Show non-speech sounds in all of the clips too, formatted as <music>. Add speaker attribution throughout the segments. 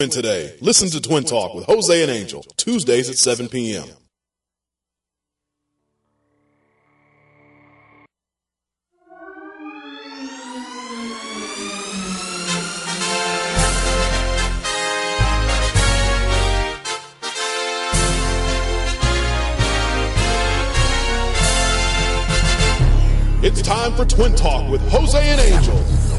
Speaker 1: Twin today. Listen to Twin Talk with Jose and Angel, Tuesdays at 7 p.m. It's time for Twin Talk with Jose and Angel.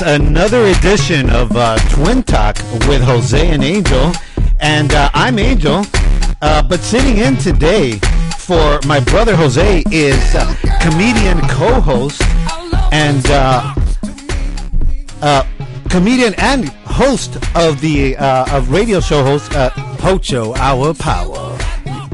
Speaker 2: Another edition of uh, Twin Talk with Jose and Angel. And uh, I'm Angel, uh, but sitting in today for my brother Jose is uh, comedian co host and uh, uh, comedian and host of the uh, of radio show host
Speaker 3: Pocho Our Power.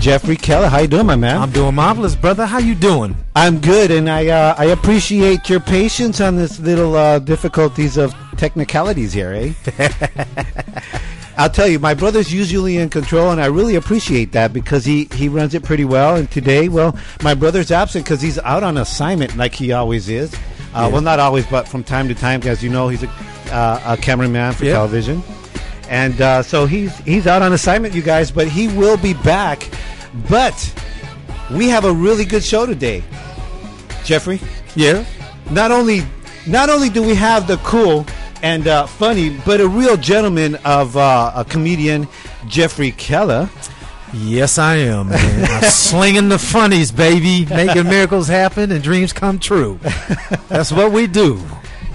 Speaker 2: Jeffrey Keller. How you doing, my man?
Speaker 3: I'm doing marvelous, brother. How you doing?
Speaker 2: I'm good, and I uh, I appreciate your patience on this little uh, difficulties of technicalities here, eh? <laughs> I'll tell you, my brother's usually in control, and I really appreciate that because he, he runs it pretty well. And today, well, my brother's absent because he's out on assignment like he always is. Uh, Well, not always, but from time to time, as you know, he's a, uh, a cameraman for
Speaker 3: Yeah.
Speaker 2: television, and uh, so he's he's out on assignment, you guys. But he will be back. But we have a really good show today, Jeffrey
Speaker 3: Yeah.
Speaker 2: not only not only do we have the cool and uh, funny, but a real gentleman of uh, a comedian, Jeffrey Keller.
Speaker 3: Yes, I am. Slinging the funnies, baby, making miracles happen and dreams come true. That's what we do.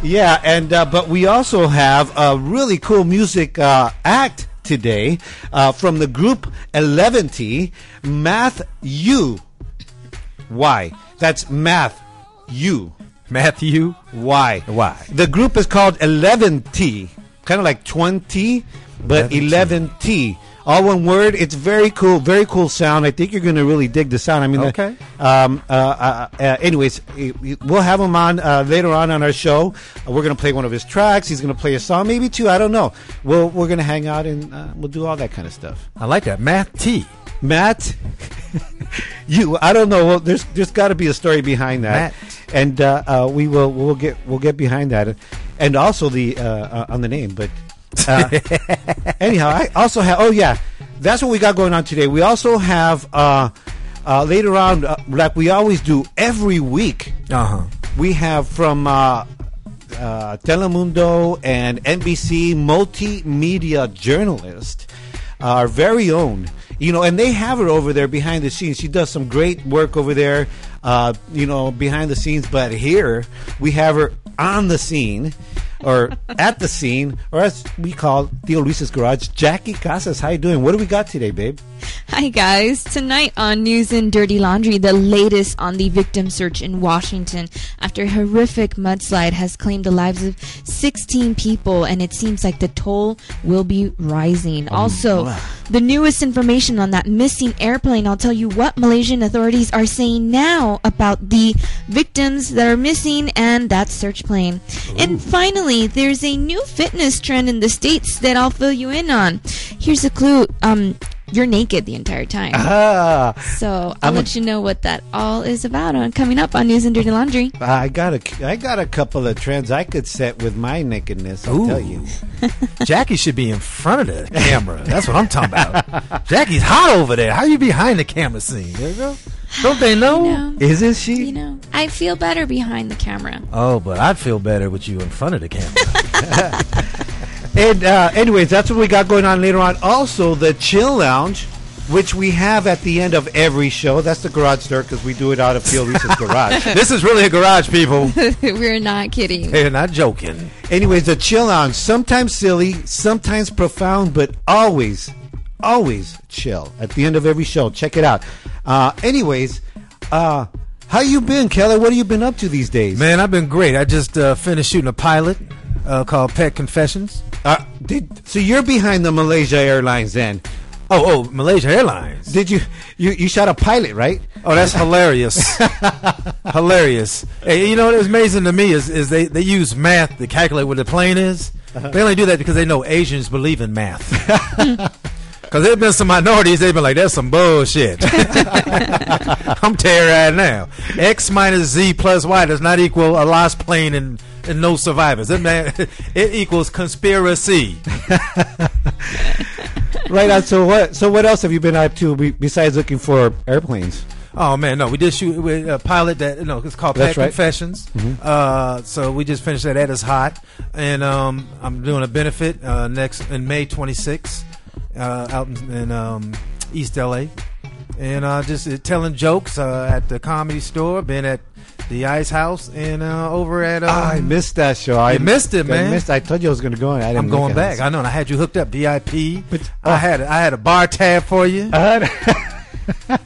Speaker 2: Yeah, and uh, but we also have a really cool music uh, act today uh, from the group Eleventy, Math U. Why? That's Math U.
Speaker 3: Matthew,
Speaker 2: Why?
Speaker 3: Why?
Speaker 2: The group is called 11T, kind of like 20, but
Speaker 3: 11T.
Speaker 2: 11T. All one word. It's very cool, very cool sound. I think you're going to really dig the sound. I mean, the-
Speaker 3: Okay.
Speaker 2: um, uh, uh, uh, anyways, we'll have him on uh, later on on our show. Uh, we're going to play one of his tracks. He's going to play a song, maybe two. I don't know. We'll, we're going to hang out and uh, we'll do all that kind of stuff.
Speaker 3: I like that. Matt T.
Speaker 2: Matt, <laughs> you I don't know. Well, there's there's got to be a story behind that,
Speaker 3: Matt.
Speaker 2: and uh, uh, we will we'll get we'll get behind that, and also the uh, uh, on the name. But uh, <laughs> anyhow, I also have. Oh yeah, that's what we got going on today. We also have uh, uh, later on, uh, like we always do every week.
Speaker 3: Uh huh.
Speaker 2: We have from uh, uh, Telemundo and NBC multimedia journalist, our very own. You know, and they have her over there behind the scenes. She does some great work over there, uh, you know, behind the scenes. But here we have her on the scene, or at the scene, or as we call Theo Luis's garage, Jackie Casas. How you doing? What do we got today, babe?
Speaker 4: Hi, guys. Tonight on News and Dirty Laundry, the latest on the victim search in Washington after a horrific mudslide has claimed the lives of 16 people, and it seems like the toll will be rising. Oh, also, the newest information on that missing airplane. I'll tell you what Malaysian authorities are saying now about the victims that are missing and that search plane. And finally, there's a new fitness trend in the States that I'll fill you in on. Here's a clue. Um, you're naked the entire time.
Speaker 2: Ah,
Speaker 4: So I'll
Speaker 2: I'm a-
Speaker 4: let you know what that all is about on coming up on News and Dirty Laundry.
Speaker 2: I got a, I got a couple of trends I could set with my nakedness. I'll tell you. <laughs>
Speaker 3: Jackie should be in front of the camera. That's what I'm talking about. Jackie's hot over there. How you behind the camera scene? There you go. Don't they <sighs> know?
Speaker 4: You know,
Speaker 2: Isn't she?
Speaker 4: you know, I feel better behind the camera.
Speaker 3: Oh, but I'd feel better with you in front of the camera. <laughs>
Speaker 2: And uh, anyways, that's what we got going on later on. Also, the Chill Lounge, which we have at the end of every show. That's the garage door because we do it out of Phil Reese's garage. <laughs>
Speaker 3: this is really a garage, people. <laughs>
Speaker 4: We're not kidding.
Speaker 3: They're not joking.
Speaker 2: Anyways, the Chill Lounge, sometimes silly, sometimes profound, but always, always chill. At the end of every show, check it out. Uh, anyways, uh, How you been, Keller? What have you been up to these days?
Speaker 3: Man, I've been great. I just uh, finished shooting a pilot uh, called Pet Confessions.
Speaker 2: Uh, did, so you're behind the Malaysia Airlines then?
Speaker 3: Oh, oh, Malaysia Airlines.
Speaker 2: Did you you you shot a pilot, right?
Speaker 3: Oh, that's hilarious. <laughs> hilarious. Hey, you know what is amazing to me is, is they, they use math to calculate what the plane is. They only do that because they know Asians believe in math. <laughs> Because there have been some minorities, they've been like, that's some bullshit. <laughs> I'm terrified now. X minus Z plus Y does not equal a lost plane and, and no survivors. It, man, <laughs> it equals conspiracy. <laughs>
Speaker 2: right on. So what? So what else have you been up to besides looking for airplanes?
Speaker 3: Oh man, no, we did shoot with a pilot that you know it's called
Speaker 2: That's
Speaker 3: Pet
Speaker 2: right.
Speaker 3: Confessions. Uh, so we just finished that. That is hot, and um, I'm doing a benefit uh, next in May 26th uh, out in, in um, East LA, and uh, just uh, telling jokes uh, at the comedy store. Been at the Ice House and uh, over at. Um,
Speaker 2: I missed that show. I
Speaker 3: missed it, man.
Speaker 2: I missed. I told you I was going to go. I didn't
Speaker 3: I'm going back. I know. And I had you hooked up VIP.
Speaker 2: But-
Speaker 3: I had I had a bar tab for you.
Speaker 2: Uh, <laughs>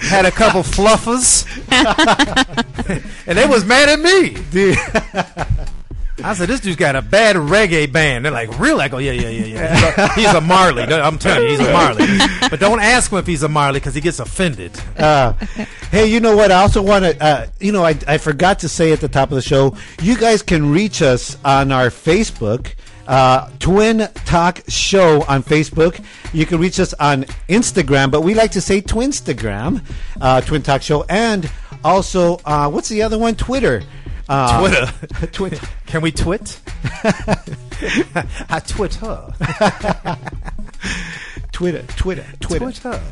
Speaker 3: had a couple fluffers, <laughs> and they was mad at me.
Speaker 2: dude, <laughs>
Speaker 3: I said, "This dude's got a bad reggae band." They're like, "Really?" I go, "Yeah, yeah, yeah, yeah." He's a, he's a Marley. I'm telling you, he's a Marley. But don't ask him if he's a Marley because he gets offended.
Speaker 2: uh, hey, you know what? I also want to. Uh, you know, I I forgot to say at the top of the show. You guys can reach us on our Facebook. Uh, Twin Talk Show on Facebook. You can reach us on Instagram, but we like to say Twinstagram, uh, Twin Talk Show, and also uh, what's the other one? Twitter. Uh,
Speaker 3: Twitter. <laughs>
Speaker 2: Twitter.
Speaker 3: Can we twit? I twit her.
Speaker 2: Twitter. Twitter. Twitter.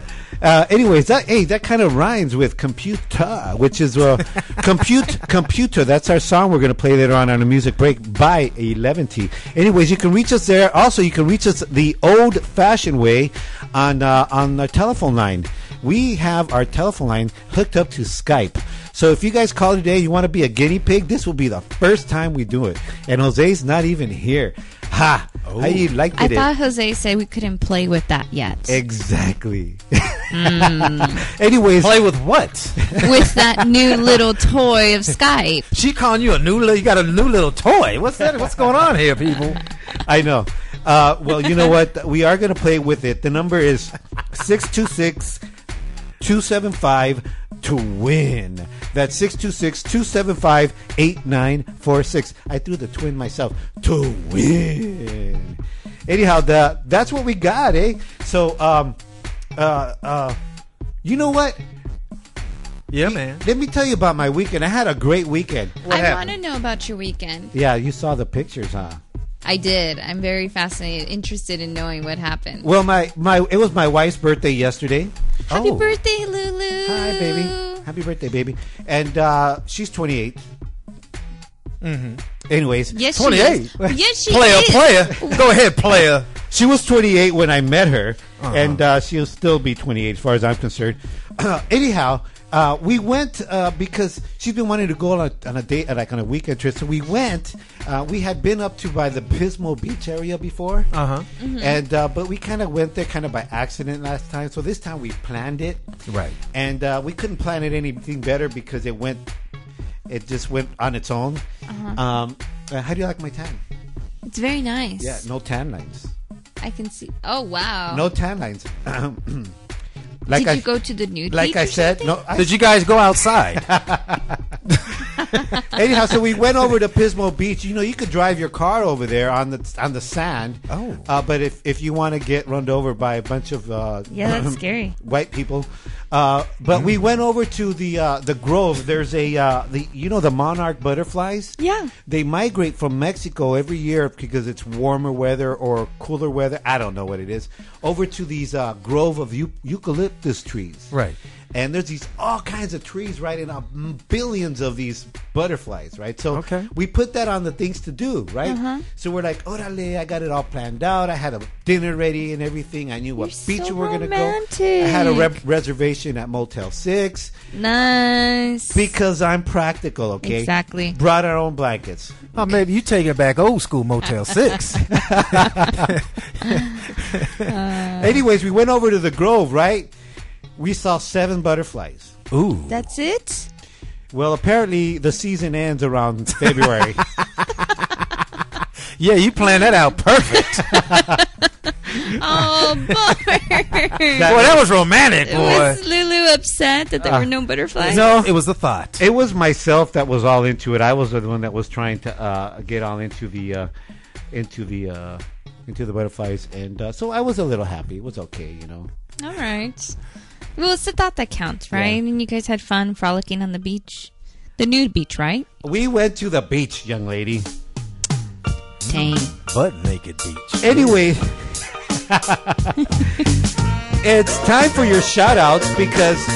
Speaker 2: Uh, anyways, that hey, that kind of rhymes with computer, which is uh, <laughs> compute computer. That's our song we're going to play later on on a music break by Eleven T. Anyways, you can reach us there. Also, you can reach us the old-fashioned way on uh, on the telephone line. We have our telephone line hooked up to Skype. So if you guys call today, you want to be a guinea pig, this will be the first time we do it. And Jose's not even here. Ha! How you liked
Speaker 4: I
Speaker 2: it?
Speaker 4: thought Jose said we couldn't play with that yet.
Speaker 2: Exactly. <laughs> Anyways,
Speaker 3: Play with what?
Speaker 4: with that new <laughs> little toy of Skype.
Speaker 3: She calling you a new? Li- you got a new little toy? What's that? What's going on here, people?
Speaker 2: I know. Uh, well, you know what? We are going to play with it. The number is 626 275 to win. That's 626 275 8946. I threw the twin myself. To win. Anyhow, the, that's what we got, eh? So, um, uh, uh, you know what?
Speaker 3: Yeah, man.
Speaker 2: Let me tell you about my weekend. I had a great weekend.
Speaker 3: What
Speaker 4: I want to know about your weekend.
Speaker 2: Yeah, you saw the pictures, huh?
Speaker 4: I did. I'm very fascinated, interested in knowing what happened.
Speaker 2: Well, my, my it was my wife's birthday yesterday.
Speaker 4: Happy
Speaker 3: Oh.
Speaker 4: birthday, Lulu.
Speaker 2: Hi, baby. Happy birthday, baby. And uh, she's 28. Mm-hmm. Anyways,
Speaker 4: Yes,
Speaker 3: 28?
Speaker 4: she is. Yes, she
Speaker 3: Player,
Speaker 4: is.
Speaker 3: player. <laughs> Go ahead, player.
Speaker 2: she was 28 when I met her,
Speaker 3: Uh-huh.
Speaker 2: and uh, she'll still be 28 as far as I'm concerned. <clears throat> anyhow, uh, we went uh, because she's been wanting to go on a, on a date, like on a weekend trip. So we went. Uh, we had been up to by the Pismo Beach area before,
Speaker 3: Uh huh.
Speaker 2: and uh, but we kind of went there kind of by accident last time. So this time we planned it,
Speaker 3: Right.
Speaker 2: and uh, we couldn't plan it anything better because it went it just went on its own um, uh, how do you like my tan
Speaker 4: It's very nice.
Speaker 2: yeah no tan lines
Speaker 4: I can see. Oh wow.
Speaker 2: no tan lines <clears throat> <clears throat> like
Speaker 4: Did
Speaker 2: I,
Speaker 4: you go to the nude
Speaker 2: like I said
Speaker 4: something?
Speaker 2: no I,
Speaker 3: Did you guys go outside? <laughs> <laughs>
Speaker 2: anyhow so we went over to Pismo Beach you know you could drive your car over there on the on the sand
Speaker 3: Oh.
Speaker 2: uh, but if, if you want to get run over by a bunch of uh,
Speaker 4: Yeah, that's scary.
Speaker 2: white people. Uh, but we went over to the uh, the Grove. There's a uh, the you know the monarch butterflies.
Speaker 4: Yeah.
Speaker 2: they migrate from Mexico every year because it's warmer weather or cooler weather. I don't know what it is. Over to these uh, grove of eu- eucalyptus trees.
Speaker 3: Right.
Speaker 2: And there's these all kinds of trees, right, and uh, billions of these butterflies, right? So
Speaker 3: Okay.
Speaker 2: we put that on the things to do, right?
Speaker 4: Uh-huh.
Speaker 2: So we're like, orale, I got it all planned out. I had a dinner ready and everything. I knew what
Speaker 4: You're
Speaker 2: beach
Speaker 4: so
Speaker 2: we were going to go. I had a
Speaker 4: romantic.
Speaker 2: rep- reservation at Motel 6
Speaker 4: Nice.
Speaker 2: because I'm practical, okay?
Speaker 4: Exactly.
Speaker 2: Brought our own blankets.
Speaker 3: Oh, maybe you take it back old school Motel 6. <laughs> <laughs>
Speaker 2: Anyways, we went over to the Grove, right? We saw seven butterflies.
Speaker 3: Ooh.
Speaker 4: That's it.
Speaker 2: Well, apparently the season ends around <laughs> February.
Speaker 3: Yeah, you planned that out perfect. <laughs>
Speaker 4: Oh, boy.
Speaker 3: boy, that was romantic, boy.
Speaker 4: Was Lulu upset that there were no butterflies?
Speaker 2: no,
Speaker 3: It was the thought.
Speaker 2: it was myself that was all into it. I was the one that was trying to uh, get all into the uh, into the uh, into the butterflies, and uh, so I was a little happy. It was okay, you know.
Speaker 4: All right. Well, it's the thought that counts, right?
Speaker 2: Yeah.
Speaker 4: And you guys had fun frolicking on the beach. The nude beach, right?
Speaker 2: We went to the beach, young lady.
Speaker 4: Dang.
Speaker 3: Butt naked beach.
Speaker 2: Anyway, <laughs> it's time for your shout outs because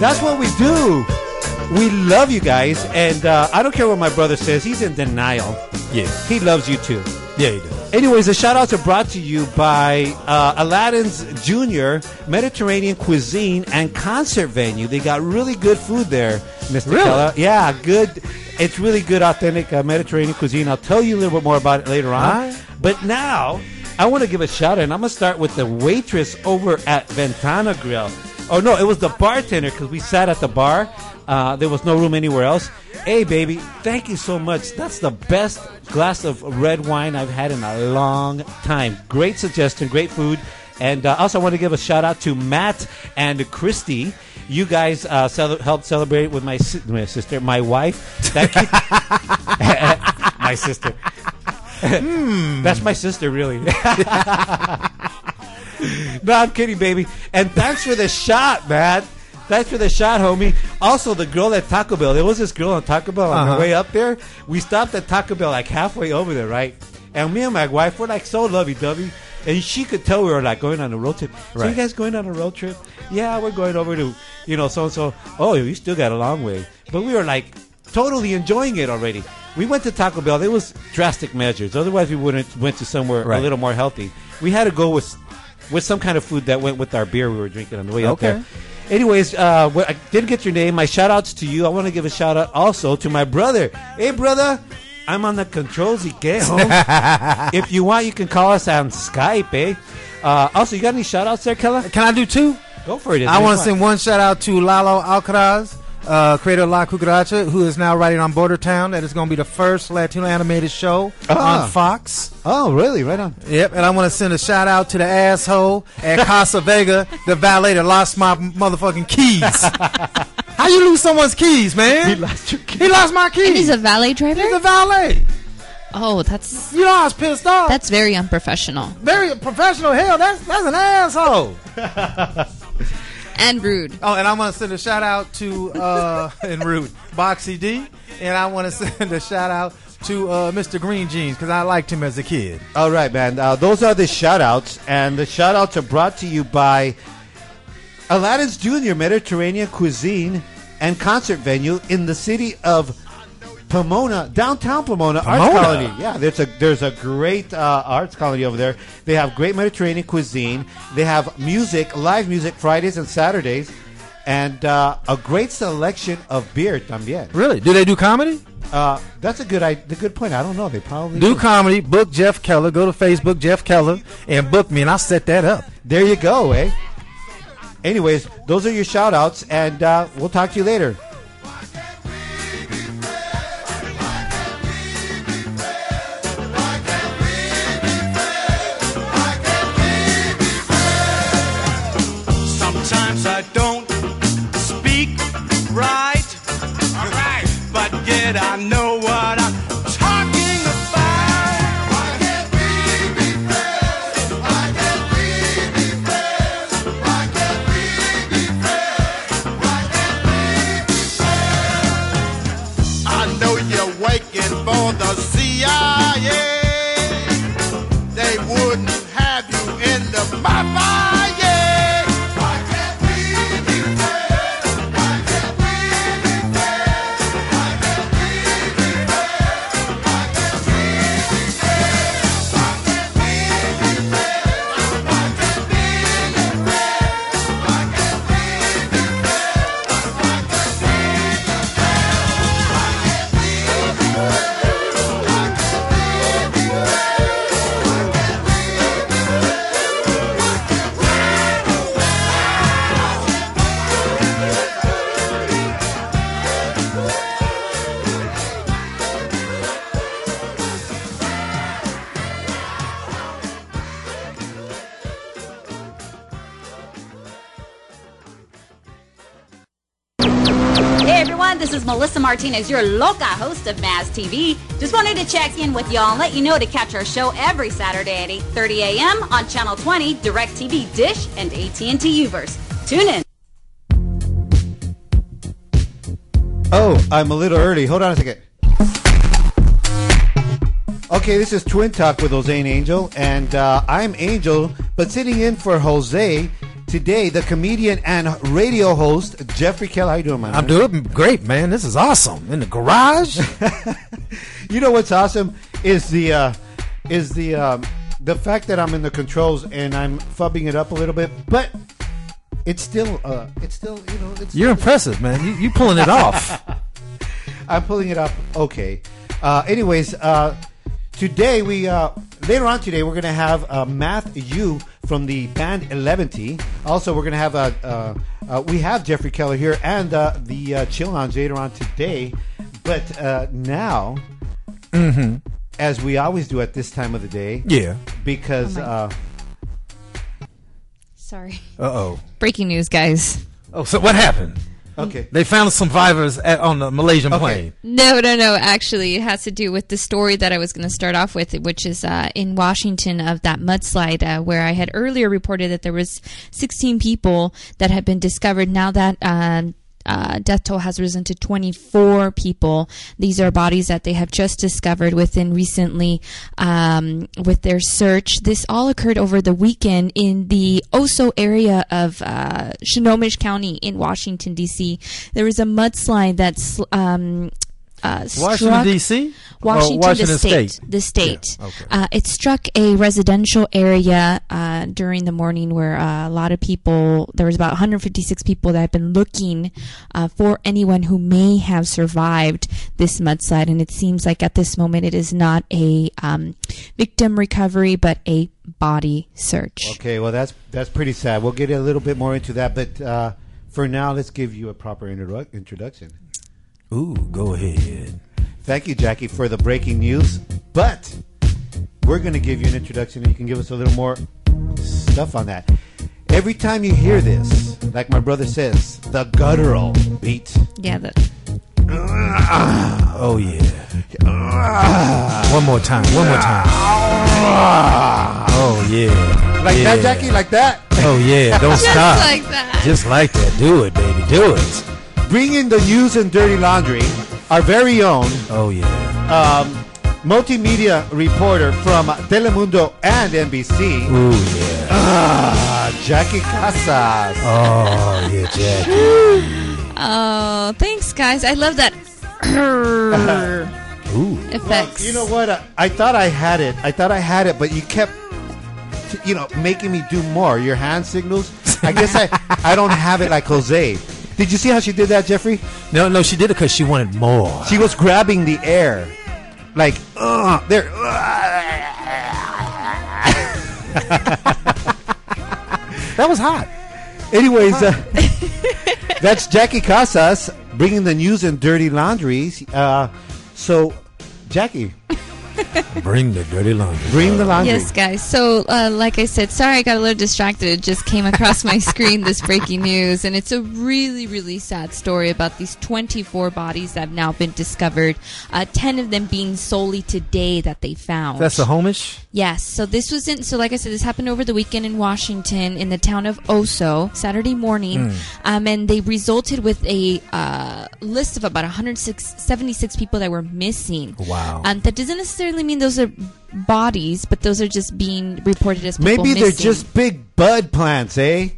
Speaker 2: that's what we do. We love you guys, and uh, I don't care what my brother says, he's in denial.
Speaker 3: Yeah.
Speaker 2: He loves you too.
Speaker 3: Yeah, you did.
Speaker 2: Anyways, the shout outs are brought to you by uh, Aladdin's Junior Mediterranean Cuisine and Concert Venue. They got really good food there, Mr.
Speaker 3: Really?
Speaker 2: Keller. Yeah, good. It's really good, authentic uh, Mediterranean cuisine. I'll tell you a little bit more about it later on.
Speaker 3: Right.
Speaker 2: But now, I want to give a shout out, and I'm going to start with the waitress over at Ventana Grill. Oh, no, it was the bartender because we sat at the bar. Uh, there was no room anywhere else. Hey, baby, thank you so much. That's the best glass of red wine I've had in a long time. Great suggestion, great food. And uh, also, I want to give a shout out to Matt and Christy. You guys uh, cel- helped celebrate with my, si- my sister, my wife. Thank you. <laughs> my sister. <laughs> That's my sister, really. <laughs> no, I'm kidding, baby. And thanks for the shot, man. Thanks for the shot, homie. Also, the girl at Taco Bell. There was this girl on Taco Bell on
Speaker 3: Uh-huh.
Speaker 2: the way up there. We stopped at Taco Bell like halfway over there, right? And me and my wife were like so lovey-dovey. And she could tell we were like going on a road trip. So you guys going on a road trip? Yeah, we're going over to, you know, so and so. Oh, you still got a long way. But we were like totally enjoying it already. We went to Taco Bell. It was drastic measures. Otherwise, we wouldn't went to somewhere a little more healthy. We had to go with with some kind of food that went with our beer we were drinking on the way up
Speaker 3: Okay.
Speaker 2: there. Anyways, uh, I didn't get your name. My shout outs to you. I want to give a shout out also to my brother. Hey, brother, I'm on the controls. Ikeo. <laughs> if you want, you can call us on Skype, eh? Uh, also, you got any shout outs there, Keller?
Speaker 3: Can I do two?
Speaker 2: Go for it.
Speaker 3: I want to send one shout out to Lalo Alcaraz, uh, creator of La Cucaracha, who is now writing on Border Town. That is going to be the first Latino animated show
Speaker 2: Ah.
Speaker 3: on Fox.
Speaker 2: Oh, really? Right on.
Speaker 3: Yep, and I want to send a shout out to the asshole at Casa Vega, the valet that lost my motherfucking keys. <laughs> How you lose someone's keys, man?
Speaker 2: He lost your key.
Speaker 3: He lost my keys.
Speaker 4: And he's a valet driver?
Speaker 3: He's a valet.
Speaker 4: oh, that's
Speaker 3: You know I was pissed off.
Speaker 4: that's very unprofessional
Speaker 3: very professional. Hell, that's that's an asshole. <laughs>
Speaker 4: and rude.
Speaker 3: Oh, and I want to send a shout out to uh <laughs> and rude Boxy D, and I want to <laughs> send a shout out to uh, Mr. Green Jeans because I liked him as a kid.
Speaker 2: All right, man. Uh, those are the shout outs, and the shout outs are brought to you by Aladdin's Junior Mediterranean Cuisine and Concert Venue in the city of Pomona, downtown Pomona, Arts Colony. Yeah, there's a there's a great uh, arts colony over there. They have great Mediterranean cuisine. They have music, live music Fridays and Saturdays, and uh, a great selection of beer también.
Speaker 3: Really? Do they do comedy?
Speaker 2: Uh, that's a good I, the good point. I don't know. They probably
Speaker 3: Do comedy. Book Jeff Keller. Go to Facebook, Jeff Keller, and book me, and I'll set that up.
Speaker 2: There you go, eh? Anyways, those are your shout outs, and uh, we'll talk to you later.
Speaker 5: I know
Speaker 6: This is Melissa Martinez, your loca host of Maz TV. Just wanted to check in with y'all and let you know to catch our show every Saturday at 8:30 a.m. on Channel 20, DirecTV Dish, and AT&T Uverse. Tune in.
Speaker 2: Oh, I'm a little early. Hold on a second. Okay, this is Twin Talk with Jose and Angel, and uh, I'm Angel, but sitting in for Jose today, the comedian and radio host Jeffrey Keller. How you doing, man?
Speaker 3: I'm doing great, man. This is awesome. In the garage. <laughs>
Speaker 2: You know what's awesome is the uh, is the um, the fact that I'm in the controls and I'm fubbing it up a little bit, but it's still uh, it's still you know it's
Speaker 3: You're impressive, man. You you pulling it off. <laughs>
Speaker 2: I'm pulling it up. Okay. Uh, anyways, uh, today we uh, later on today we're gonna have uh, Math U from the band Eleventy. Also, we're gonna have a uh, uh, we have Jeffrey Keller here and uh, the uh, Chill Lounge later on today. But uh, now, as we always do at this time of the day,
Speaker 3: Yeah.
Speaker 2: because
Speaker 4: Oh
Speaker 2: uh,
Speaker 4: Sorry.
Speaker 3: Uh oh.
Speaker 4: Breaking news, guys.
Speaker 3: Oh, so what happened?
Speaker 2: Okay,
Speaker 3: They found survivors at, on the Malaysian
Speaker 2: Okay.
Speaker 3: plane.
Speaker 4: No, no, no. Actually, it has to do with the story that I was going to start off with, which is uh, in Washington of that mudslide, uh, where I had earlier reported that there was 16 people that had been discovered. Now that uh, uh, death toll has risen to 24 people. These are bodies that they have just discovered within recently um, with their search. This all occurred over the weekend in the Oso area of uh, Snohomish County in Washington D.C. There was a mudslide that's um, uh,
Speaker 3: Washington D.C.
Speaker 4: Washington,
Speaker 3: Washington
Speaker 4: the state.
Speaker 3: State?
Speaker 4: The state.
Speaker 3: Yeah, okay.
Speaker 4: uh, it struck a residential area uh, during the morning where uh, a lot of people, there was about 156 people that had been looking uh, for anyone who may have survived this mudslide. And it seems like at this moment it is not a um, victim recovery, but a body search.
Speaker 2: okay. Well, that's that's pretty sad. We'll get a little bit more into that, but uh, for now, let's give you a proper introdu- introduction.
Speaker 3: Ooh, go ahead.
Speaker 2: Thank you, Jackie, for the breaking news. But we're going to give you an introduction, and you can give us a little more stuff on that. Every time you hear this, like my brother says, the guttural beat.
Speaker 4: Yeah, the,
Speaker 3: Oh yeah. One more time. One more time. Oh yeah.
Speaker 2: Like
Speaker 3: yeah.
Speaker 2: that, Jackie? Like that?
Speaker 3: Oh yeah. Don't <laughs> stop.
Speaker 4: Just like that.
Speaker 3: Just like that. Do it, baby. Do it.
Speaker 2: Bringing the news and dirty laundry, our very own
Speaker 3: Oh yeah.
Speaker 2: um, multimedia reporter from Telemundo and NBC,
Speaker 3: Ooh yeah.
Speaker 2: uh, Jackie Casas.
Speaker 3: Oh yeah, Jackie. <gasps>
Speaker 4: Oh, thanks, guys. I love that <laughs>
Speaker 3: Ooh. <laughs>
Speaker 4: effects.
Speaker 2: You know what? I, I thought I had it. I thought I had it, but you kept, you know, making me do more. Your hand signals. I guess I, I don't have it like Jose. Did you see how she did that, Jeffrey?
Speaker 3: No, no, she did it because she wanted more.
Speaker 2: She was grabbing the air, like, uh, there. <laughs>
Speaker 3: That was hot.
Speaker 2: Anyways, uh, <laughs> that's Jackie Casas bringing the news and dirty laundries. Uh, so, Jackie, <laughs>
Speaker 3: Bring the dirty laundry.
Speaker 2: bring the laundry.
Speaker 4: Yes, guys. So, uh, like I said, sorry I got a little distracted. It just came across my <laughs> screen, this breaking news. And it's a really, really sad story about these 24 bodies that have now been discovered. Uh, 10 of them being solely today that they found.
Speaker 3: That's a homish.
Speaker 4: Yes. So this was in. So like I said, this happened over the weekend in Washington, in the town of Oso, Saturday morning, um, and they resulted with a uh, list of about 176 people that were missing.
Speaker 3: Wow.
Speaker 4: Um, that doesn't necessarily mean those are bodies, but those are just being reported as people
Speaker 2: Maybe they're
Speaker 4: missing.
Speaker 2: just big bud plants, eh?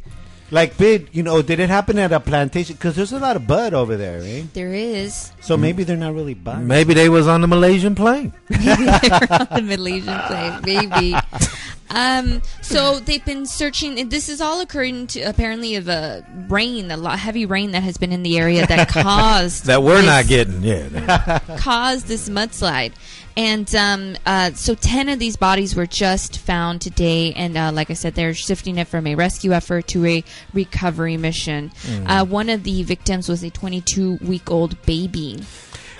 Speaker 2: Like big, you know, did it happen at a plantation? Because there's a lot of bud over there, eh?
Speaker 4: There is.
Speaker 2: So maybe they're not really buds.
Speaker 3: Maybe they was on the Malaysian plane. <laughs>
Speaker 4: Maybe they're on the Malaysian plane. Maybe. <laughs> Um, so they've been searching. This is all occurring to apparently of a rain, a lot heavy rain that has been in the area that <laughs> caused
Speaker 3: That we're
Speaker 4: this-
Speaker 3: not getting. Yeah. <laughs>
Speaker 4: caused this mudslide. And um, uh, so 10 of these bodies were just found today. And uh, like I said, they're shifting it from a rescue effort to a recovery mission. Uh, one of the victims was a 22 week old baby.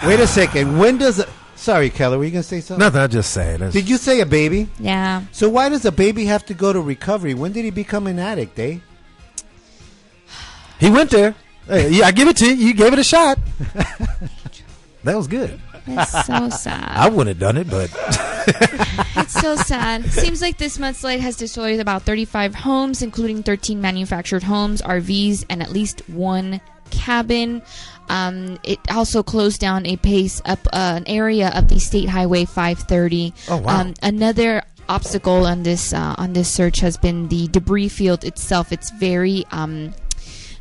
Speaker 2: Wait a second. When does? A, sorry, Keller, were you gonna say something?
Speaker 3: Nothing. I just say it.
Speaker 2: Did you say a baby?
Speaker 4: Yeah.
Speaker 2: So why does a baby have to go to recovery? When did he become an addict, eh?
Speaker 3: He went there. Hey, yeah, I give it to you. You gave it a shot. <laughs> that was good.
Speaker 4: It's so sad.
Speaker 3: I wouldn't have done it, but <laughs> <laughs>
Speaker 4: It's so sad. Seems like this mudslide has destroyed about 35 homes, including 13 manufactured homes, RVs, and at least one cabin. Um, it also closed down a pace up uh, an area of the State Highway 530.
Speaker 3: Oh, wow.
Speaker 4: Um, another obstacle on this uh, on this search has been the debris field itself. It's very um,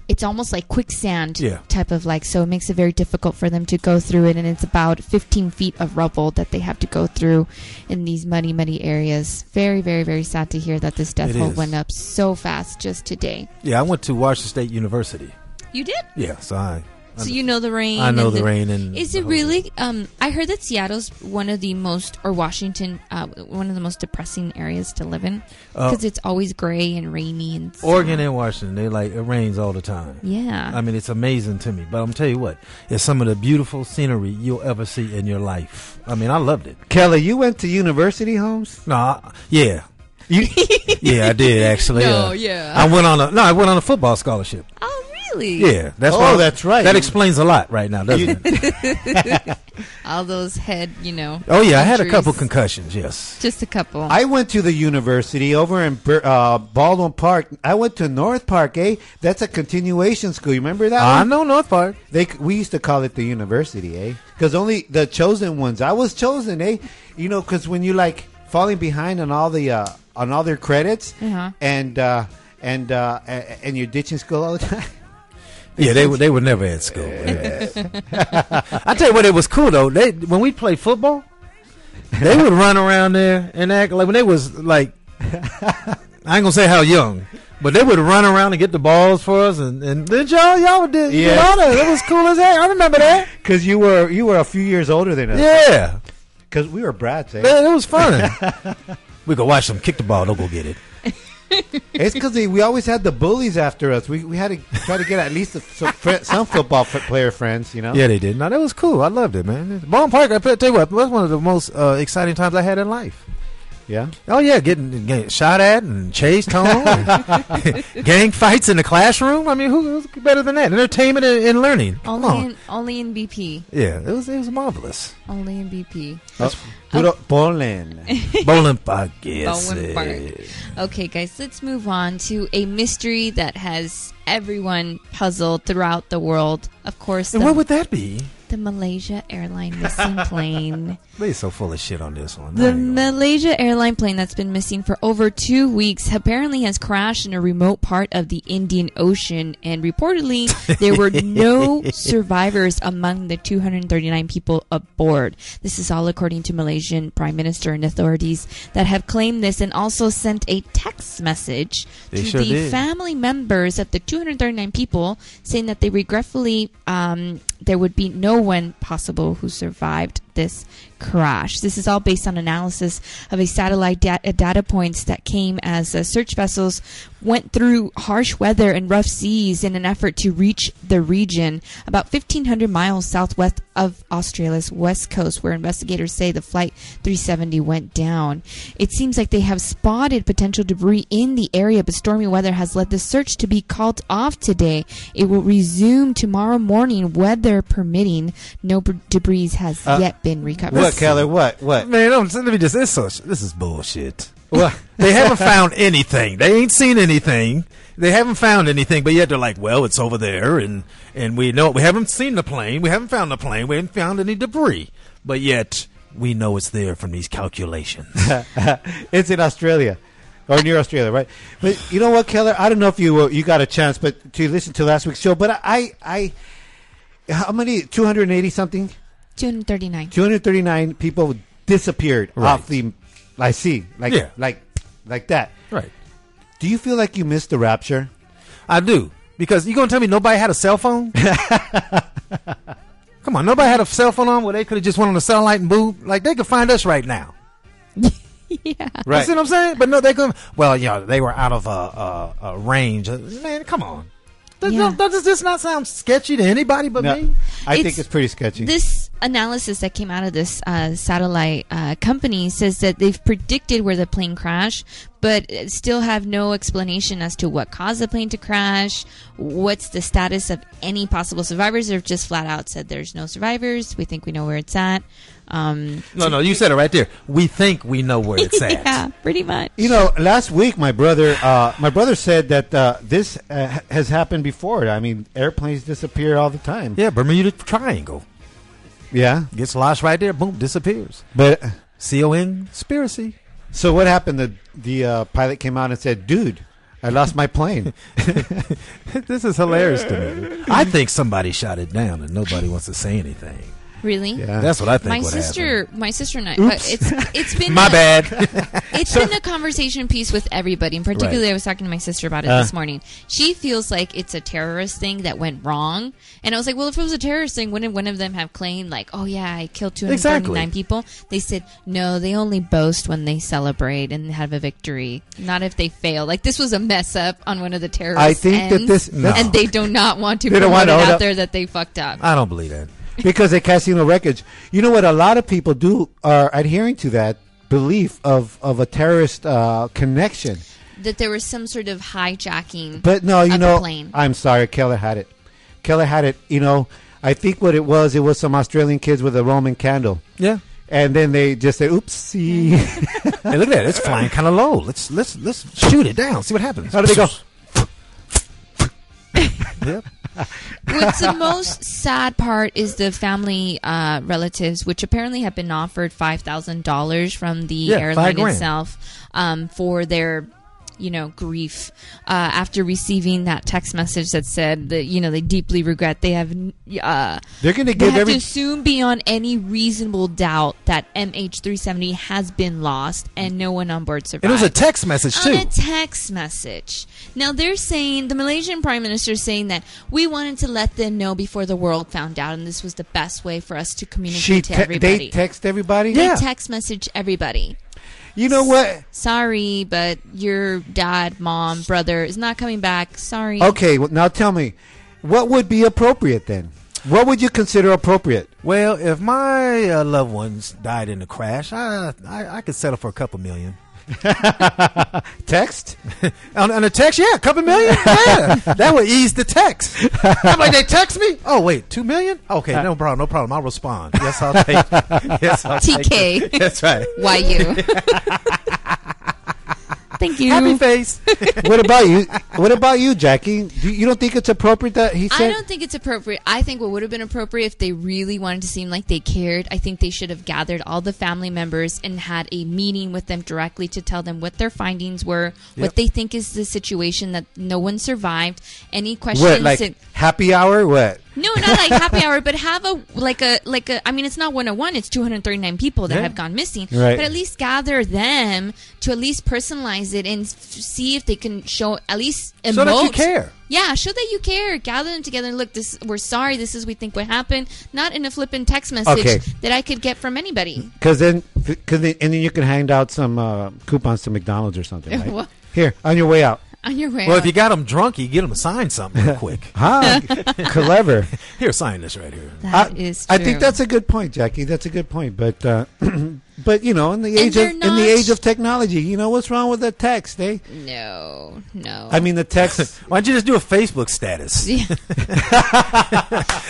Speaker 4: it's almost like quicksand
Speaker 3: Yeah.
Speaker 4: type of like so it makes it very difficult for them to go through it and it's about 15 feet of rubble that they have to go through in these muddy muddy areas very very very sad to hear that this death
Speaker 3: It
Speaker 4: toll went up so fast just today
Speaker 3: yeah, I went to Washington State University.
Speaker 4: you did
Speaker 3: Yeah, so I.
Speaker 4: so you know the rain
Speaker 3: I know
Speaker 4: and
Speaker 3: the rain and
Speaker 4: is it really um i heard that seattle's one of the most or washington uh, one of the most depressing areas to live in
Speaker 3: Uh,
Speaker 4: because it's always gray and rainy and sad.
Speaker 3: Oregon and Washington, they like it rains all the time.
Speaker 4: yeah
Speaker 3: I mean, it's amazing to me. But I'm tell you what, it's some of the beautiful scenery you'll ever see in your life. I mean, I loved it.
Speaker 2: Kelly, you went to university, Holmes?
Speaker 3: No, I- yeah,
Speaker 2: You, <laughs>
Speaker 3: yeah, I did actually.
Speaker 4: No,
Speaker 3: uh,
Speaker 4: yeah.
Speaker 3: I went on a no, I went on a football scholarship.
Speaker 4: oh really
Speaker 3: Yeah, that's
Speaker 2: Oh,
Speaker 3: why-
Speaker 2: that's right.
Speaker 3: That explains a lot right now, doesn't it? <laughs> <laughs>
Speaker 4: all those head you know
Speaker 3: Oh yeah, I had a couple concussions. Yes.
Speaker 4: just a couple
Speaker 2: I went to the university over in uh, Baldwin Park. I went to North Park, eh? That's a continuation school. You remember that?
Speaker 3: I
Speaker 2: one?
Speaker 3: know North Park.
Speaker 2: They we used to call it the university, eh? Because only the chosen ones. I was chosen, eh? You know, because when you like falling behind on all the uh, on all their credits,
Speaker 4: Uh-huh.
Speaker 2: and uh, and uh, and, and you're ditching school all the <laughs> time.
Speaker 3: Yeah, they were they were never at school. <laughs> I tell you what, it was cool though. They when we played football, they would run around there and act like when they was like, I ain't gonna say how young, but they would run around and get the balls for us, and and then y'all y'all did
Speaker 2: Yeah.
Speaker 3: all that. That was cool as heck. I remember that.
Speaker 2: Because you were you were a few years older than us.
Speaker 3: Yeah,
Speaker 2: Because we were brats, eh?
Speaker 3: man, it was fun. <laughs> we could watch them kick the ball. Don't go get it.
Speaker 2: It's because we always had the bullies after us. We we had to try to get at least a, some, fri- some football f- player friends, you know.
Speaker 3: Yeah, they did. No, that was cool. I loved it, man. Baldwin Park. I tell you what, was one of the most uh, exciting times I had in life.
Speaker 2: yeah.
Speaker 3: Oh yeah, getting, getting shot at and chased home, <laughs> gang fights in the classroom. I mean, who, who's better than that? Entertainment and, and learning. Come
Speaker 4: Only
Speaker 3: on.
Speaker 4: in only in BP.
Speaker 3: yeah, it was it was marvelous.
Speaker 4: Only in BP.
Speaker 2: Oh, puro Poland. <laughs>
Speaker 3: Baldwin Park, yes.
Speaker 4: Baldwin Park. Okay, guys, let's move on to a mystery that has everyone puzzled throughout the world. Of course,
Speaker 3: And
Speaker 4: the,
Speaker 3: what would that be?
Speaker 4: the Malaysia airline missing <laughs> plane.
Speaker 3: They're so full of shit on this one.
Speaker 4: The Malaysia airline plane that's been missing for over two weeks apparently has crashed in a remote part of the Indian Ocean, and reportedly there were no <laughs> survivors among the 239 people aboard. This is all according to Malaysian Prime Minister and authorities that have claimed this and also sent a text message
Speaker 3: They
Speaker 4: to
Speaker 3: sure
Speaker 4: the
Speaker 3: did.
Speaker 4: family members of the 239 people saying that they regretfully um, there would be no one possible who survived this crash. This is all based on analysis of a satellite da- uh, data points that came as uh, search vessels went through harsh weather and rough seas in an effort to reach the region about 1500 miles southwest of Australia's west coast where investigators say the flight 370 went down. It seems like they have spotted potential debris in the area but stormy weather has led the search to be called off today. It will resume tomorrow morning weather permitting. No b- debris has
Speaker 2: Uh,
Speaker 4: yet been recovered.
Speaker 2: what, Keller? What? What?
Speaker 3: Man, don't, let me just. This is this is bullshit.
Speaker 2: What? <laughs>
Speaker 3: They haven't found anything. They ain't seen anything. They haven't found anything, but yet they're like, well, it's over there, and and we know we haven't seen the plane. We haven't found the plane. We haven't found any debris, but yet we know it's there from these calculations. <laughs>
Speaker 2: it's in Australia or near Australia, right? But you know what, Keller? I don't know if you uh, you got a chance, but to listen to last week's show. But I, I, how many? Two hundred eighty something.
Speaker 4: 239.
Speaker 2: Two hundred thirty nine people disappeared
Speaker 3: Right.
Speaker 2: off the. I see, like
Speaker 3: Yeah.
Speaker 2: like like that.
Speaker 3: right.
Speaker 2: Do you feel like you missed the rapture?
Speaker 3: I do because you gonna tell me nobody had a cell phone? <laughs> Come on, nobody had a cell phone on where they could have just went on the satellite and boom, like they could find us right now. <laughs>
Speaker 4: yeah. Right.
Speaker 3: You see what I'm saying? But no, they could. Well, you know, they were out of uh, uh, uh, range. Man, come on. Does,
Speaker 4: Yeah.
Speaker 3: does this not sound sketchy to anybody but
Speaker 2: No,
Speaker 3: me?
Speaker 2: I think
Speaker 4: It's-
Speaker 2: it's pretty sketchy.
Speaker 4: This analysis that came out of this uh, satellite uh, company says that they've predicted where the plane crashed, but uh, still have no explanation as to what caused the plane to crash, what's the status of any possible survivors. They've just flat out said there's no survivors. We think we know where it's at. Um,
Speaker 3: No, no, you said it right there. We think we know where it's <laughs> at.
Speaker 4: yeah, pretty much.
Speaker 2: You know, last week my brother, uh, my brother said that uh, this uh, has happened before. I mean, airplanes disappear all the time.
Speaker 3: Yeah, Bermuda Triangle
Speaker 2: Yeah,
Speaker 3: gets lost right there. Boom, disappears.
Speaker 2: but
Speaker 3: C O N conspiracy.
Speaker 2: so what happened? The the uh, pilot came out and said, "Dude, I lost my plane." <laughs>
Speaker 3: this is hilarious to me. I think somebody shot it down and nobody wants to say anything.
Speaker 4: Really?
Speaker 2: Yeah.
Speaker 3: That's what I think.
Speaker 4: My
Speaker 3: would
Speaker 4: sister, my sister and I. But it's it's <laughs> been
Speaker 3: My
Speaker 4: a-
Speaker 3: bad. <laughs>
Speaker 4: It's been a conversation piece with everybody. And particularly,
Speaker 3: Right.
Speaker 4: I was talking to my sister about it
Speaker 2: Uh.
Speaker 4: this morning. She feels like it's a terrorist thing that went wrong. And I was like, well, if it was a terrorist thing, wouldn't one of them have claimed, like, oh, yeah, I killed 239
Speaker 3: Exactly.
Speaker 4: people? They said, no, they only boast when they celebrate and have a victory, not if they fail. Like, this was a mess up on one of the terrorists.
Speaker 2: I think that this-
Speaker 3: No.
Speaker 4: And they do not want to
Speaker 2: They
Speaker 4: promote it out
Speaker 2: up-
Speaker 4: there that they fucked up.
Speaker 3: I don't believe that.
Speaker 2: Because they casino records. You know what? A lot of people do are adhering to that belief of of a terrorist uh, connection.
Speaker 4: that there was some sort of hijacking.
Speaker 2: But no, you
Speaker 4: of
Speaker 2: know,
Speaker 4: plane.
Speaker 2: I'm sorry, Keller had it. Keller had it. You know, I think what it was, it was some Australian kids with a Roman candle,
Speaker 3: Yeah.
Speaker 2: and then they just said, "Oopsie." <laughs>
Speaker 3: Hey, look at that. It's flying kind of low. Let's let's let's shoot it down. See what happens.
Speaker 2: How do they go? <laughs>
Speaker 3: Yep.
Speaker 4: What's the <laughs> most sad part is the family uh, relatives, which apparently have been offered five thousand dollars from the
Speaker 3: Yeah,
Speaker 4: airline itself um, for their, you know, grief uh, after receiving that text message that said that you know they deeply regret they have. Uh,
Speaker 2: They're going to give every.
Speaker 4: to assume beyond any reasonable doubt that MH370 has been lost and no one on board survived
Speaker 3: And it was a text message
Speaker 4: on a text message. Now they're saying the Malaysian Prime Minister is saying that we wanted to let them know before the world found out, and this was the best way for us to communicate
Speaker 2: She
Speaker 4: to everybody.
Speaker 2: they text everybody.
Speaker 4: They
Speaker 3: Yeah.
Speaker 4: text message everybody.
Speaker 2: You know what?
Speaker 4: Sorry, but your dad, mom, brother is not coming back. Sorry.
Speaker 2: Okay, well, now tell me, what would be appropriate then? What would you consider appropriate?
Speaker 3: Well, if my uh, loved ones died in a crash, I, I I could settle for a couple million. <laughs>
Speaker 2: Text? <laughs>
Speaker 3: On, on a text, yeah, a couple million. <laughs> Yeah, that would ease the text. I'm like, they text me. Oh wait, two million? Okay, uh, no problem, no problem. I'll respond. Yes, I'll take. yes, I'll
Speaker 4: TK.
Speaker 3: it. That's right.
Speaker 4: Why you? Thank you.
Speaker 3: Happy face. <laughs>
Speaker 2: what about you? What about you, Jackie? Do you don't think it's appropriate that he said?
Speaker 4: I don't think it's appropriate. I think what would have been appropriate if they really wanted to seem like they cared, I think they should have gathered all the family members and had a meeting with them directly to tell them what their findings were,
Speaker 3: Yep.
Speaker 4: what they think is the situation that no one survived, any questions.
Speaker 2: what like
Speaker 4: that-
Speaker 2: happy hour? What?
Speaker 4: No, not like happy hour, but have a like a like a. I mean, it's not one on one. It's two hundred thirty nine people that
Speaker 3: Yeah.
Speaker 4: have gone missing.
Speaker 2: Right.
Speaker 4: But at least gather them to at least personalize it and f- see if they can show at least emote.
Speaker 3: So that you care.
Speaker 4: Yeah, show that you care. Gather them together look. This we're sorry. This is we think what happened. Not in a flippant text message
Speaker 2: Okay.
Speaker 4: that I could get from anybody.
Speaker 2: Because then, because then, and then you can hand out some uh, coupons to McDonald's or something. <laughs> Right? Here on your way out.
Speaker 4: On your way.
Speaker 3: Well,
Speaker 4: out.
Speaker 3: if you got them drunk, you get them to sign something real <laughs> quick.
Speaker 2: Huh? <laughs> Clever.
Speaker 3: Here, sign this right here.
Speaker 4: That
Speaker 2: I,
Speaker 4: is
Speaker 2: I think that's a good point, Jackie. That's a good point. But uh, <clears throat> but you know, in the age of
Speaker 4: they're
Speaker 2: in the age of technology, you know what's wrong with the text? Eh?
Speaker 4: no, no.
Speaker 2: I mean, the text. <laughs>
Speaker 3: Why don't you just do a Facebook status?
Speaker 4: Yeah.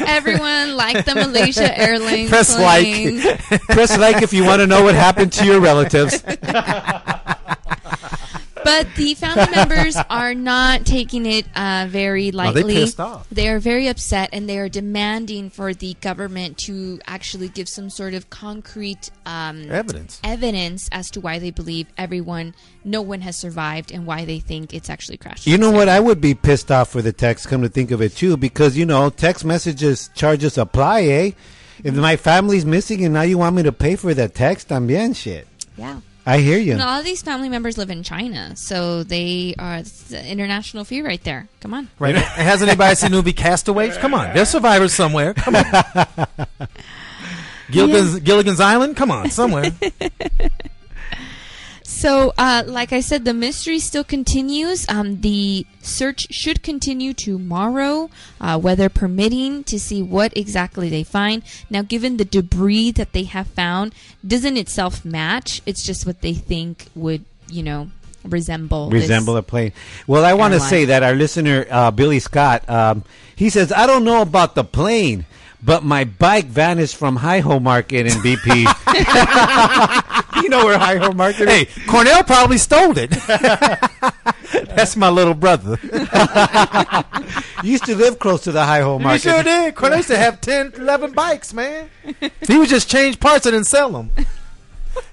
Speaker 4: Everyone like the Malaysia Airlines
Speaker 3: Press like.
Speaker 2: press like if you want to know what happened to your relatives.
Speaker 4: But the family <laughs> members are not taking it uh, very
Speaker 3: No, they
Speaker 4: lightly.
Speaker 3: pissed off.
Speaker 4: They are very upset, and they are demanding for the government to actually give some sort of concrete um,
Speaker 3: Evidence.
Speaker 4: evidence as to why they believe everyone, no one has survived, and why they think it's actually crashed.
Speaker 2: You know what? I would be pissed off for the text. Come to think of it, too, because you know, text messages charges apply. Eh? If my family's missing and now you want me to pay for the text, también shit.
Speaker 4: Yeah.
Speaker 2: I hear you.
Speaker 4: And all of these family members live in China, so they are the international fee right there. Come on.
Speaker 3: Right. <laughs> Has anybody seen the movie Castaways? Come on. There's survivors somewhere. Come on. <laughs> Gilligan's, Gilligan's Island? Come on, somewhere. <laughs>
Speaker 4: So, uh, like I said, the mystery still continues. Um, the search should continue tomorrow, uh, weather permitting, to see what exactly they find. Now, given the debris that they have found, doesn't itself match. It's just what they think would, you know, resemble
Speaker 2: resemble a plane. Well, I want to say that our listener uh, Billy Scott, um, he says, I don't know about the plane, but my bike vanished from High Ho Market in BP. <laughs> you know where High Ho Market is?
Speaker 3: Hey, Cornell probably stole it. <laughs> That's my little brother. <laughs>
Speaker 2: You used to live close to the High Ho
Speaker 3: Market.
Speaker 2: Market.
Speaker 3: sure did. Cornell used to have 10, 11 bikes, man. He would just change parts and then sell them.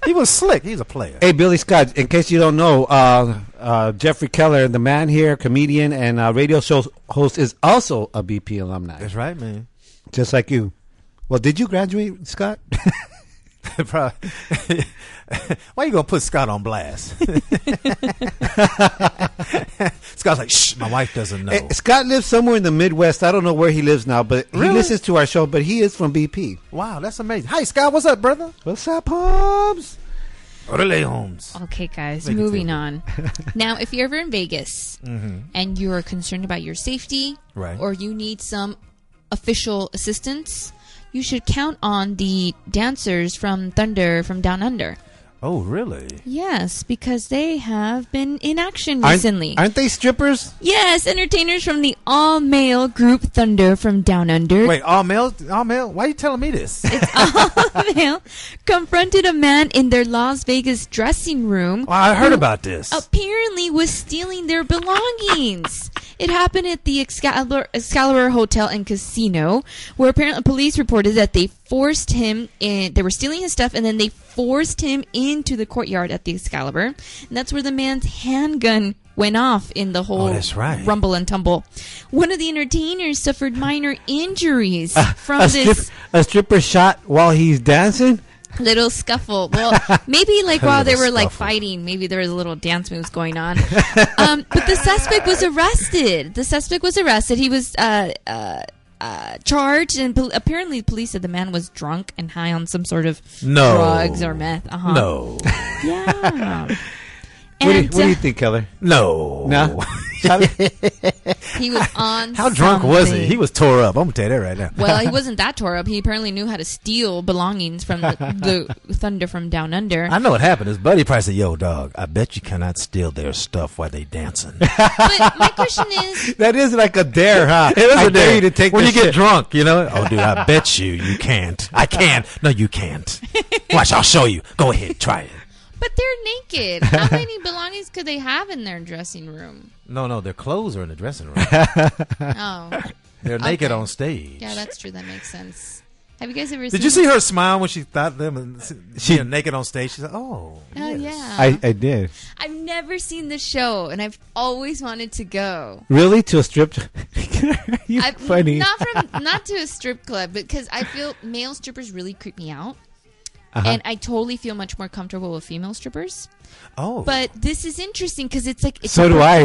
Speaker 3: He was slick. He's a player.
Speaker 2: Hey, Billy Scott, in case you don't know, uh, uh, Jeffrey Keller, the man here, comedian and uh, radio show host, is also a BP alumni,
Speaker 3: That's right, man.
Speaker 2: Just like you. Well, did you graduate, Scott? <laughs>
Speaker 3: Probably- <laughs> Why you gonna put Scott on blast? <laughs> Scott's like, shh, my wife doesn't know.
Speaker 2: Eh, Scott lives somewhere in the Midwest. I don't know where he lives now, but he listens to our show. But he is from BP.
Speaker 3: Wow, that's amazing. Hi, Scott. What's up, brother?
Speaker 2: What's up, Hobbs?
Speaker 3: Orale Holmes.
Speaker 4: Okay, guys,
Speaker 3: Make
Speaker 4: moving on. now, if you're ever in Vegas and you're concerned about your safety,
Speaker 3: Right.
Speaker 4: or you need some official assistance, you should count on the dancers from Thunder from Down Under.
Speaker 3: Oh, really?
Speaker 4: Yes, because they have been in action
Speaker 2: Aren't,
Speaker 4: recently.
Speaker 2: aren't they strippers?
Speaker 4: yes, entertainers from the all male group Thunder from Down Under.
Speaker 3: Wait, all male? All male? Why are you telling me this?
Speaker 4: It's <laughs> all male confronted a man in their Las Vegas dressing room.
Speaker 3: Well, I heard about this.
Speaker 4: Apparently, was stealing their belongings. It happened at the Excalibur, Excalibur Hotel and Casino, where apparently police reported that they forced him in. They were stealing his stuff, and then they forced him into the courtyard at the Excalibur, and that's where the man's handgun went off in the whole
Speaker 3: Oh, right.
Speaker 4: rumble and tumble. One of the entertainers suffered minor injuries from
Speaker 2: a,
Speaker 4: this
Speaker 2: strip, a stripper shot while he's dancing?
Speaker 4: little scuffle. Well, <laughs> maybe like while they were like fighting, maybe there was a little dance moves going on. <laughs> um, but the suspect was arrested. The suspect was arrested. He was uh, uh, uh, charged, and pol- apparently, the police said the man was drunk and high on some sort of
Speaker 3: No.
Speaker 4: drugs or meth. Uh-huh.
Speaker 3: No. <laughs>
Speaker 4: Yeah.
Speaker 2: What do, you, what do you
Speaker 4: uh,
Speaker 2: think, Keller?
Speaker 3: No.
Speaker 2: No? <laughs>
Speaker 4: he was on.
Speaker 3: How drunk was he? He was tore up. I'm gonna tell you that right now.
Speaker 4: Well, he <laughs> wasn't that tore up. He apparently knew how to steal belongings from the, the <laughs> Thunder from Down Under.
Speaker 3: I know what happened. His buddy probably said, "Yo, dog, I bet you cannot steal their stuff while they dancing."
Speaker 4: but my question is,
Speaker 2: That is like a dare, huh?
Speaker 3: It is
Speaker 2: I
Speaker 3: a
Speaker 2: dare
Speaker 3: dare.
Speaker 2: you to take
Speaker 3: when
Speaker 2: the
Speaker 3: you get drunk, you know. Oh, dude, I bet you you can't. I can't. No, you can't. Watch, I'll show you. Go ahead, try it.
Speaker 4: But they're naked. <laughs> How many belongings could they have in their dressing room?
Speaker 3: No, no, their clothes are in the dressing room. <laughs>
Speaker 4: Oh,
Speaker 3: They're naked
Speaker 4: Okay.
Speaker 3: on stage.
Speaker 4: yeah, that's true. That makes sense. Have you guys ever?
Speaker 3: Did
Speaker 4: seen
Speaker 3: you see her smile when she thought them and she naked on stage? She said, "Oh,
Speaker 4: Oh
Speaker 3: yes.
Speaker 4: yeah.
Speaker 2: I, I did.
Speaker 4: I've never seen the show, and I've always wanted to go.
Speaker 2: Really? To a strip? <laughs> you
Speaker 4: I've,
Speaker 2: funny.
Speaker 4: Not from not to a strip club, because I feel male strippers really creep me out,
Speaker 2: Uh-huh.
Speaker 4: and I totally feel much more comfortable with female strippers.
Speaker 3: Oh,
Speaker 4: But this is interesting because it's like it's
Speaker 2: so
Speaker 4: a
Speaker 2: do I.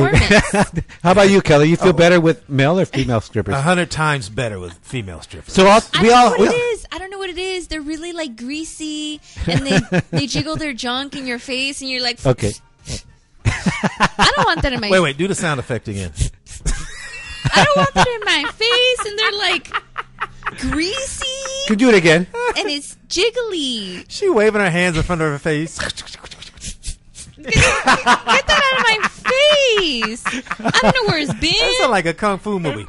Speaker 2: <laughs> How about you, Kelly? You feel
Speaker 3: Oh.
Speaker 2: better with male or female strippers?
Speaker 3: a hundred times better with female strippers."
Speaker 2: So all,
Speaker 4: I
Speaker 2: we
Speaker 4: don't
Speaker 2: all
Speaker 4: know what
Speaker 2: we
Speaker 4: it
Speaker 2: all-
Speaker 4: is. I don't know what it is. They're really like greasy, and they <laughs> they jiggle their junk in your face, and you're like,
Speaker 2: Okay. <laughs>
Speaker 4: I don't want that in my. Face.
Speaker 3: Wait, wait, do the sound effect again.
Speaker 4: I don't want that in my face, and they're like greasy,
Speaker 2: Can you do it again?
Speaker 4: and it's jiggly.
Speaker 3: She waving her hands in front of her face. <laughs>
Speaker 4: Get that out of my face! I don't know where it's
Speaker 3: That
Speaker 4: been.
Speaker 3: sounds like a kung fu movie.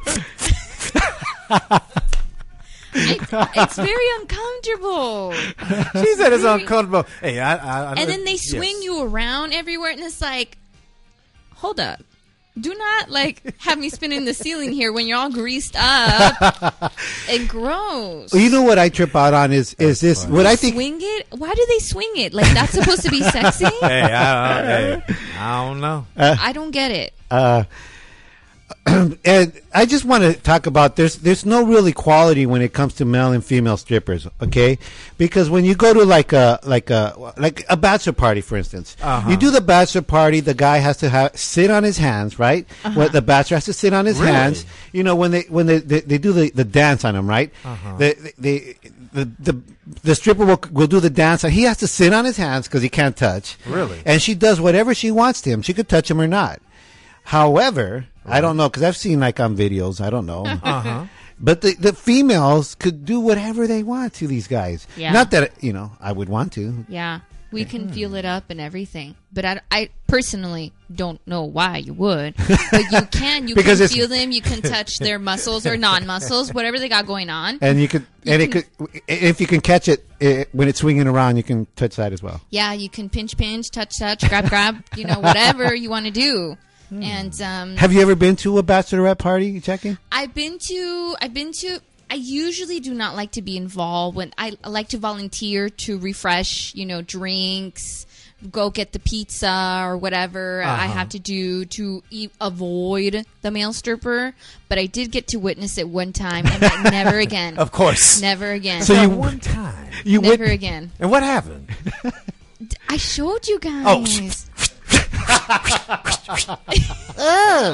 Speaker 4: I, <laughs> <laughs> it's very uncomfortable.
Speaker 3: She said it's uncomfortable. Hey, I, I, I
Speaker 4: And then they
Speaker 3: yes.
Speaker 4: swing you around everywhere, and it's like, hold up. Do not like have me spinning the ceiling here when you're all greased up <laughs> and gross.
Speaker 2: Well, you know what I trip out on is is this what I think
Speaker 4: swing it? Why do they swing it? Like that's supposed to be sexy? <laughs>
Speaker 3: Hey, I, I, hey, I don't know.
Speaker 4: I don't get it.
Speaker 2: uh, <clears throat> and I just want to talk about there's there's no real equality when it comes to male and female strippers, okay? Because when you go to like a like a like a bachelor party, for instance,
Speaker 3: Uh-huh.
Speaker 2: you do the bachelor party, the guy has to have sit on his hands, right? Well, the bachelor has to sit on his
Speaker 3: Really?
Speaker 2: hands. You know when they when they they, they do the, the dance on him, right?
Speaker 3: Uh-huh.
Speaker 2: They, they the the the stripper will will do the dance, and he has to sit on his hands because he can't touch.
Speaker 3: Really?
Speaker 2: And she does whatever she wants to him. She could touch him or not. However, I don't know because I've seen like on videos. I don't know. <laughs>
Speaker 3: Uh-huh.
Speaker 2: But the, the females could do whatever they want to these guys.
Speaker 4: Yeah.
Speaker 2: Not that you know I would want to.
Speaker 4: Yeah, we can feel it up and everything. But I, I personally don't know why you would. <laughs> But you can. You
Speaker 2: Because
Speaker 4: can feel them. You can touch their muscles or non-muscles, <laughs> whatever they got going on.
Speaker 2: And you could, and it could, if you can catch it, eh, when it's swinging around, you can touch that as well.
Speaker 4: Yeah, you can pinch, pinch, touch, touch, grab, grab. You know, whatever you want to do. And um,
Speaker 2: Have you ever been to a bachelorette party, Jackie?
Speaker 4: I've been to I've been to I usually do not like to be involved when I, I like to volunteer to refresh, you know, drinks, go get the pizza or whatever I have to do to e- avoid the male stripper, but I did get to witness it one time and I, never <laughs> again.
Speaker 3: Of course.
Speaker 4: Never again.
Speaker 2: So
Speaker 3: That
Speaker 2: you-
Speaker 3: one time.
Speaker 2: You
Speaker 4: never
Speaker 2: wit-
Speaker 4: again.
Speaker 3: And what happened? <laughs>
Speaker 4: I showed you guys.
Speaker 3: Oh.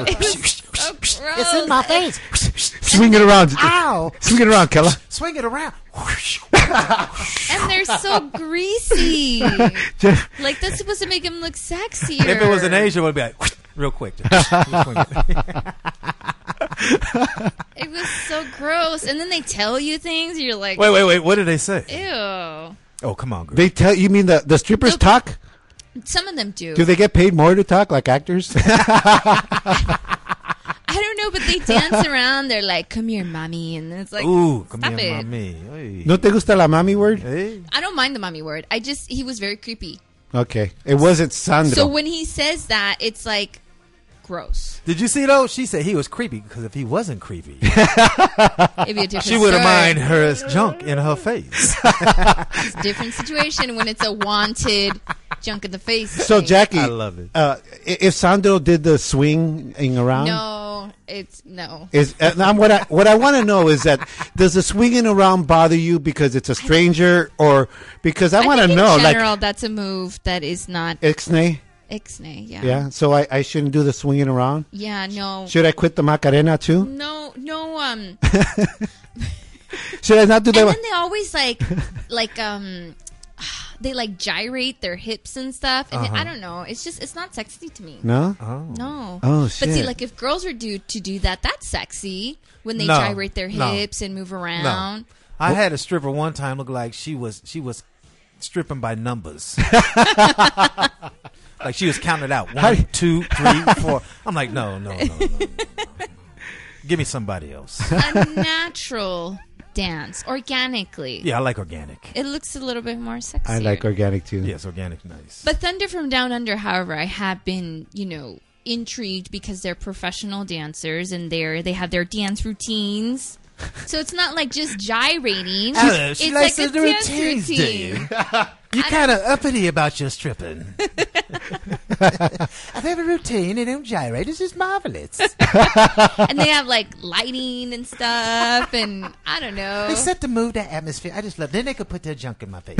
Speaker 4: It was so gross.
Speaker 3: It's in my face.
Speaker 2: Swing it around.
Speaker 3: Ow.
Speaker 2: Swing it around, Keller.
Speaker 3: Swing it around. <laughs>
Speaker 4: and they're so greasy. <laughs> like that's supposed to make him look sexier.
Speaker 3: If it was in Asia, it would be like <laughs> real quick. It.
Speaker 4: It was so gross. And then they tell you things, you're like,
Speaker 3: wait, wait, wait. What did they say?
Speaker 4: ew.
Speaker 3: Oh, come on, girl.
Speaker 2: They tell you mean the the strippers
Speaker 4: Nope.
Speaker 2: talk?
Speaker 4: Some of them do.
Speaker 2: Do they get paid more to talk like actors? <laughs> <laughs>
Speaker 4: I don't know, but they dance around. They're like, come here, mommy. And it's like,
Speaker 3: Ooh, come
Speaker 4: stop
Speaker 3: here,
Speaker 4: it.
Speaker 3: mommy. Hey.
Speaker 2: no te gusta la mami word?
Speaker 3: Hey.
Speaker 4: I don't mind the mommy word. I just, he was very creepy.
Speaker 2: Okay, it wasn't Sandro.
Speaker 4: So when he says that, it's like, gross.
Speaker 3: Did you see though? She said he was creepy because if he wasn't creepy, <laughs>
Speaker 4: It'd be a different
Speaker 3: she would have
Speaker 4: story.
Speaker 3: mind her junk in her face.
Speaker 4: It's a different situation when it's a wanted junk in the face.
Speaker 2: So
Speaker 4: thing.
Speaker 2: Jackie,
Speaker 3: I love it.
Speaker 2: Uh, if Sandro did the swinging around,
Speaker 4: No, it's no.
Speaker 2: is uh, now what I what I want to know is that does the swinging around bother you because it's a stranger or because I, want to know
Speaker 4: In general,
Speaker 2: like
Speaker 4: that's a move that is not
Speaker 2: ixnay?
Speaker 4: ixnay. Yeah.
Speaker 2: Yeah, so I, I shouldn't do the swinging around.
Speaker 4: Yeah. No.
Speaker 2: Should I quit the Macarena too?
Speaker 4: No. No. Um. <laughs>
Speaker 2: Should I not do
Speaker 4: and
Speaker 2: that?
Speaker 4: then they always like, like um, they like gyrate their hips and stuff. And
Speaker 3: Uh-huh.
Speaker 4: I don't know. It's just it's not sexy to me.
Speaker 2: no.
Speaker 3: Oh.
Speaker 4: No.
Speaker 2: Oh, shit.
Speaker 4: But see, like if girls are due to do that, that's sexy when they
Speaker 3: No.
Speaker 4: gyrate their
Speaker 3: No.
Speaker 4: hips and move around.
Speaker 3: I had a stripper one time look like she was she was stripping by numbers. <laughs> like she was counted it out.
Speaker 2: How-
Speaker 3: One, two, three, <laughs> four. I'm like, no, no, no, no. no. Give me somebody else. <laughs>
Speaker 4: A natural dance, organically.
Speaker 3: Yeah, I like organic.
Speaker 4: It looks a little bit more sexy.
Speaker 2: I like organic too.
Speaker 3: Yes, organic, nice.
Speaker 4: But Thunder from Down Under, however, I have been, you know, intrigued because they're professional dancers and they're they have their dance routines. <laughs> So it's not like just gyrating.
Speaker 3: She
Speaker 4: it's
Speaker 3: likes
Speaker 4: like a dance
Speaker 3: do
Speaker 4: routine. <laughs>
Speaker 3: you kind of uppity about your stripping. <laughs> I have a routine and don't gyrate. It's just marvelous.
Speaker 4: and they have like lighting and stuff and I don't know.
Speaker 3: They set the mood, the atmosphere. I just love. Then they could put their junk in my face.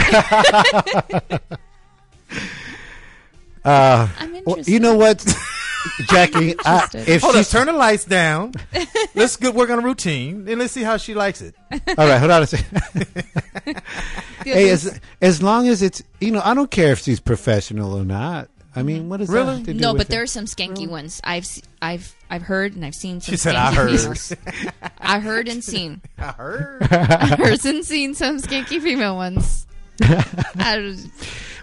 Speaker 3: <laughs>
Speaker 2: Uh,
Speaker 4: I'm
Speaker 2: well, you know what, <laughs> Jackie?
Speaker 4: interested.
Speaker 2: if
Speaker 3: Hold on,
Speaker 2: she's
Speaker 3: turn the lights down. let's get work on a routine and let's see how she likes it.
Speaker 2: all right, hold on a second. <laughs> hey, as as long as it's you know, I don't care if she's professional or not. I mean, what is
Speaker 3: Really?
Speaker 2: that to do
Speaker 4: no,
Speaker 2: with
Speaker 4: but
Speaker 2: it?
Speaker 4: there are some skanky ones. I've I've I've heard and I've seen. Some
Speaker 3: She said,
Speaker 4: skanky
Speaker 3: "I heard."
Speaker 4: females. I heard and seen. <laughs>
Speaker 3: I heard.
Speaker 4: I heard and seen some skanky female ones. I was-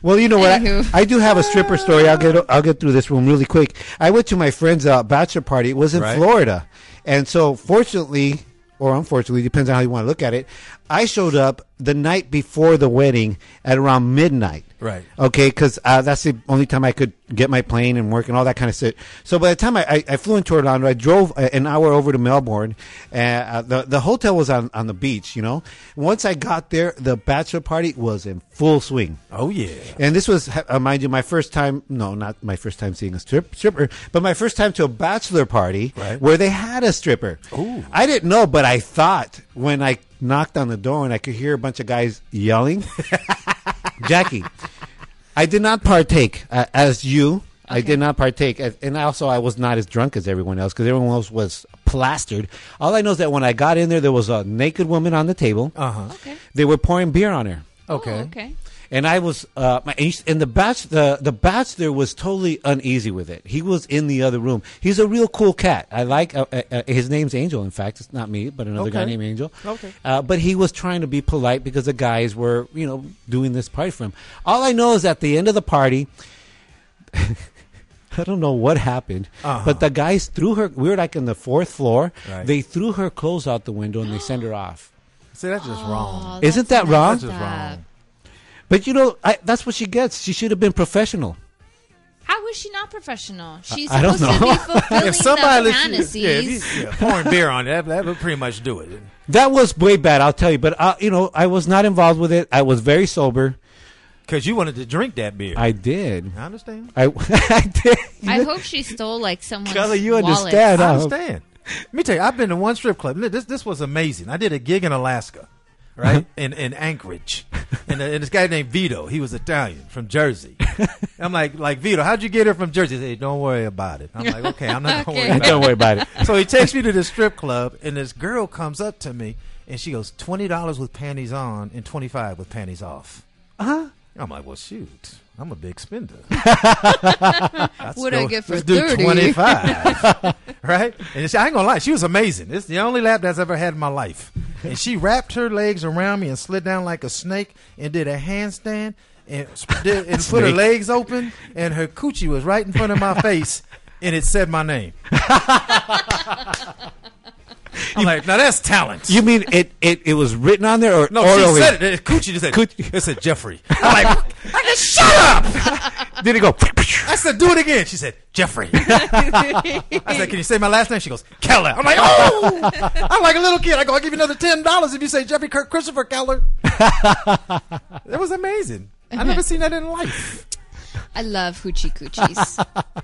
Speaker 2: Well, you know what? I, I do have a stripper story. I'll get I'll get through this one really quick. I went to my friend's uh, bachelor party. It was in
Speaker 3: Right.
Speaker 2: Florida, and so fortunately or unfortunately, depends on how you want to look at it. I showed up the night before the wedding at around midnight.
Speaker 3: Right.
Speaker 2: Okay, because uh, that's the only time I could get my plane and work and all that kind of shit. So by the time I, I, I flew into Orlando, I drove uh, an hour over to Melbourne. And uh, the the hotel was on, on the beach. You know, once I got there, the bachelor party was in full swing.
Speaker 3: Oh yeah.
Speaker 2: And this was, uh, mind you, my first time. No, not my first time seeing a strip, stripper, but my first time to a bachelor party
Speaker 3: Right.
Speaker 2: where they had a stripper.
Speaker 3: Ooh.
Speaker 2: I didn't know, but I thought when I knocked on the door and I could hear a bunch of guys yelling, <laughs> Jackie, I did not partake uh, as you. I did not partake, as- and also I was not as drunk as everyone else because everyone else was plastered. All I know is that when I got in there, there was a naked woman on the table.
Speaker 3: Uh huh.
Speaker 4: Okay.
Speaker 2: They were pouring beer on her.
Speaker 3: Okay.
Speaker 4: Oh, okay.
Speaker 2: And I was, uh, my, and the batch, the the bachelor was totally uneasy with it. He was in the other room. He's a real cool cat. I like uh, uh, uh, his name's Angel. In fact, it's not me, but another guy named Angel.
Speaker 3: Okay.
Speaker 2: Uh, but he was trying to be polite because the guys were, you know, doing this party for him. All I know is at the end of the party, <laughs> I don't know what happened,
Speaker 3: Uh-huh.
Speaker 2: but the guys threw her. We were like in the fourth floor.
Speaker 3: Right.
Speaker 2: They threw her clothes out the window and they sent her off.
Speaker 3: See, that's just wrong. <gasps>
Speaker 4: Oh,
Speaker 2: Isn't that wrong?
Speaker 3: That's just wrong.
Speaker 2: But you know, I, that's what she gets. She should have been professional.
Speaker 4: How was she not professional? She's
Speaker 2: I don't
Speaker 4: supposed to be <laughs> fulfilling
Speaker 3: If somebody
Speaker 4: the fantasies.
Speaker 3: yeah, if you, yeah, pouring beer on it, that, that would pretty much do it.
Speaker 2: That was way bad, I'll tell you. But uh, you know, I was not involved with it. I was very sober.
Speaker 3: Because you wanted to drink that beer.
Speaker 2: I did.
Speaker 3: I understand.
Speaker 2: I, <laughs> I did.
Speaker 4: I hope she stole like someone's
Speaker 2: Kelly, you
Speaker 4: wallet.
Speaker 2: understand?
Speaker 3: I understand. Let me tell you, I've been to one strip club. This this was amazing. I did a gig in Alaska, right <laughs> in in Anchorage, and, and this guy named Vito. He was Italian from Jersey. <laughs> I'm like like Vito, how'd you get here from Jersey? He said, don't worry about it. I'm like, <laughs> okay, I'm not gonna worry about
Speaker 2: Don't worry about it.
Speaker 3: it. So he takes me to the strip club, and this girl comes up to me, and she goes, twenty dollars with panties on, and twenty five with panties off.
Speaker 2: Uh huh.
Speaker 3: I'm like, well, shoot, I'm a big spender. <laughs>
Speaker 4: What I get for
Speaker 3: let's do 25. <laughs> right? And it's, I ain't gonna lie, she was amazing. It's the only lap that's ever had in my life. And she wrapped her legs around me and slid down like a snake and did a handstand and, did, and put her legs open and her coochie was right in front of my <laughs> face and it said my name. I'm like, now that's talent.
Speaker 2: You mean it, it? It was written on there, or
Speaker 3: no,
Speaker 2: orally?
Speaker 3: she said it. it. Coochie just said,
Speaker 2: Coochie.
Speaker 3: it said Jeffrey. <laughs> I'm like, I said, shut up! <laughs>
Speaker 2: Did it go? <laughs>
Speaker 3: I said, do it again. She said, Jeffrey. I said, can you say my last name? She goes, Keller. I'm like, oh! I'm like a little kid. I go, I'll give you another $10 if you say Jeffrey Kirk Christopher Keller. that was amazing. I've never seen that in life.
Speaker 4: I love hoochie coochies.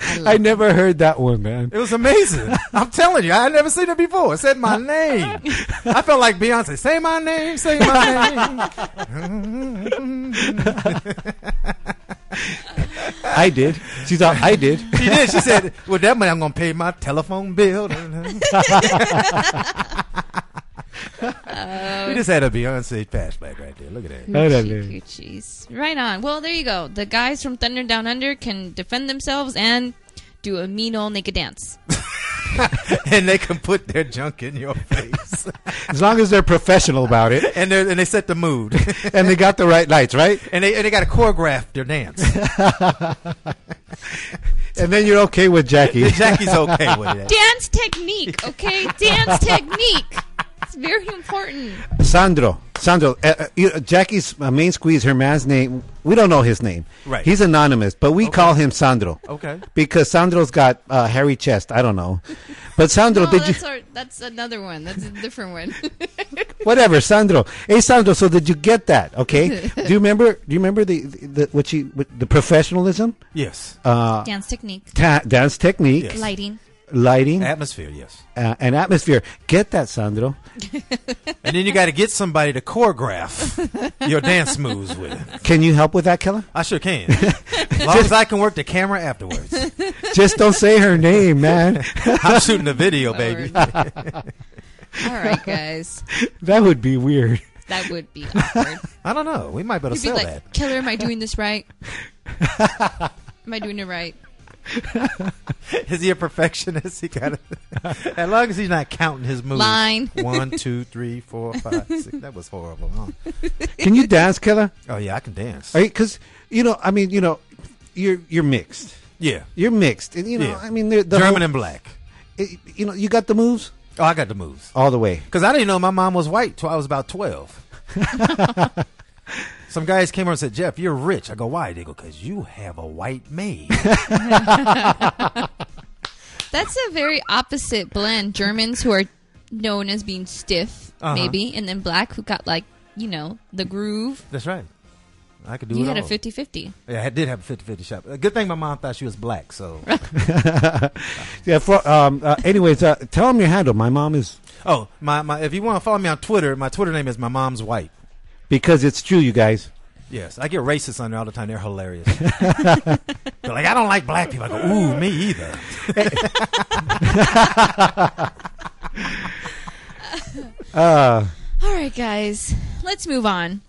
Speaker 4: I,
Speaker 2: I never heard that one, man.
Speaker 3: It was amazing. <laughs> I'm telling you, I had never seen it before. It said my <laughs> name. I felt like Beyonce. Say my name, say my <laughs> name.
Speaker 2: I did. She thought I did.
Speaker 3: She did. She said, with that money, I'm going to pay my telephone bill. Uh, we just had a Beyonce flashback right there. Look at that.
Speaker 4: Oh, Hoochie coochies. Right on. Well, there you go. The guys from Thunder Down Under can defend themselves and do a mean old naked dance. <laughs>
Speaker 3: and they can put their junk in your face. <laughs>
Speaker 2: As long as they're professional about it
Speaker 3: and, they and they set the mood. <laughs>
Speaker 2: and they got the right lights, right?
Speaker 3: and they and they got to choreograph their dance.
Speaker 2: And then you're okay with Jackie.
Speaker 3: Jackie's okay with it.
Speaker 4: Dance technique, okay? Dance technique. It's very important.
Speaker 2: Sandro. Sandro. Uh, uh, Jackie's uh, main squeeze, her man's name, we don't know his name.
Speaker 3: Right.
Speaker 2: He's anonymous, but we call him Sandro.
Speaker 3: Okay.
Speaker 2: Because Sandro's got uh, hairy chest. I don't know. But Sandro, <laughs>
Speaker 4: No,
Speaker 2: did you.
Speaker 4: that's, our, that's another one. That's a different one. <laughs>
Speaker 2: Whatever, Sandro. Hey, Sandro. So did you get that? Okay. <laughs> do you remember? Do you remember the the what she what, the professionalism,
Speaker 3: Yes.
Speaker 2: uh,
Speaker 4: dance technique.
Speaker 2: ta- dance technique,
Speaker 3: Yes.
Speaker 4: Lighting.
Speaker 2: Lighting,
Speaker 3: Atmosphere, yes.
Speaker 2: uh, and atmosphere? Get that, Sandro. <laughs>
Speaker 3: And then you got to get somebody to choreograph your dance moves with.
Speaker 2: Can you help with that, Keller?
Speaker 3: I sure can. <laughs> As long as I can work the camera afterwards. <laughs>
Speaker 2: Just don't say her name, man.
Speaker 3: I'm shooting a video, baby.
Speaker 4: All right, guys.
Speaker 2: that would be weird.
Speaker 4: That would be awkward.
Speaker 3: I don't know. We might better
Speaker 4: You'd be
Speaker 3: sell
Speaker 4: like,
Speaker 3: that.
Speaker 4: Killer, am I doing this right? am I doing it right? <laughs>
Speaker 3: Is he a perfectionist? He got As long as he's not counting his moves.
Speaker 4: Line. <laughs>
Speaker 3: One, two, three, four, five, six. That was horrible. Huh? <laughs>
Speaker 2: Can you dance, Keller?
Speaker 3: Oh yeah, I can dance.
Speaker 2: Because you know, I mean, you know, you're you're mixed.
Speaker 3: Yeah.
Speaker 2: You're mixed, and you know,
Speaker 3: Yeah.
Speaker 2: I mean, the, the
Speaker 3: German
Speaker 2: whole-
Speaker 3: and black.
Speaker 2: it- you know, you got the moves
Speaker 3: Oh, I got the moves.
Speaker 2: all the way.
Speaker 3: Because I didn't know my mom was white till I was about 12. Some guys came over and said, Jeff, you're rich. I go, why? They go, because you have a white maid. <laughs>
Speaker 4: That's a very opposite blend. Germans who are known as being stiff,
Speaker 3: Uh-huh.
Speaker 4: maybe, and then black who got like, you know, the groove.
Speaker 3: That's right. I could do
Speaker 4: You
Speaker 3: it
Speaker 4: had a
Speaker 3: all.
Speaker 4: 50 50.
Speaker 3: Yeah, I did have a 50 50 shop. A good thing my mom thought she was black, so. <laughs> <laughs>
Speaker 2: Yeah. For, um. Uh, anyways, uh, tell them your handle. My mom is
Speaker 3: oh, my, my if you want to follow me on Twitter, my Twitter name is My Mom's White.
Speaker 2: Because it's true, you guys.
Speaker 3: Yes, I get racist on there all the time. They're hilarious. <laughs> They're like, I don't like black people. I go, ooh, me either. <laughs>
Speaker 2: Uh,
Speaker 4: All right, guys, let's move on.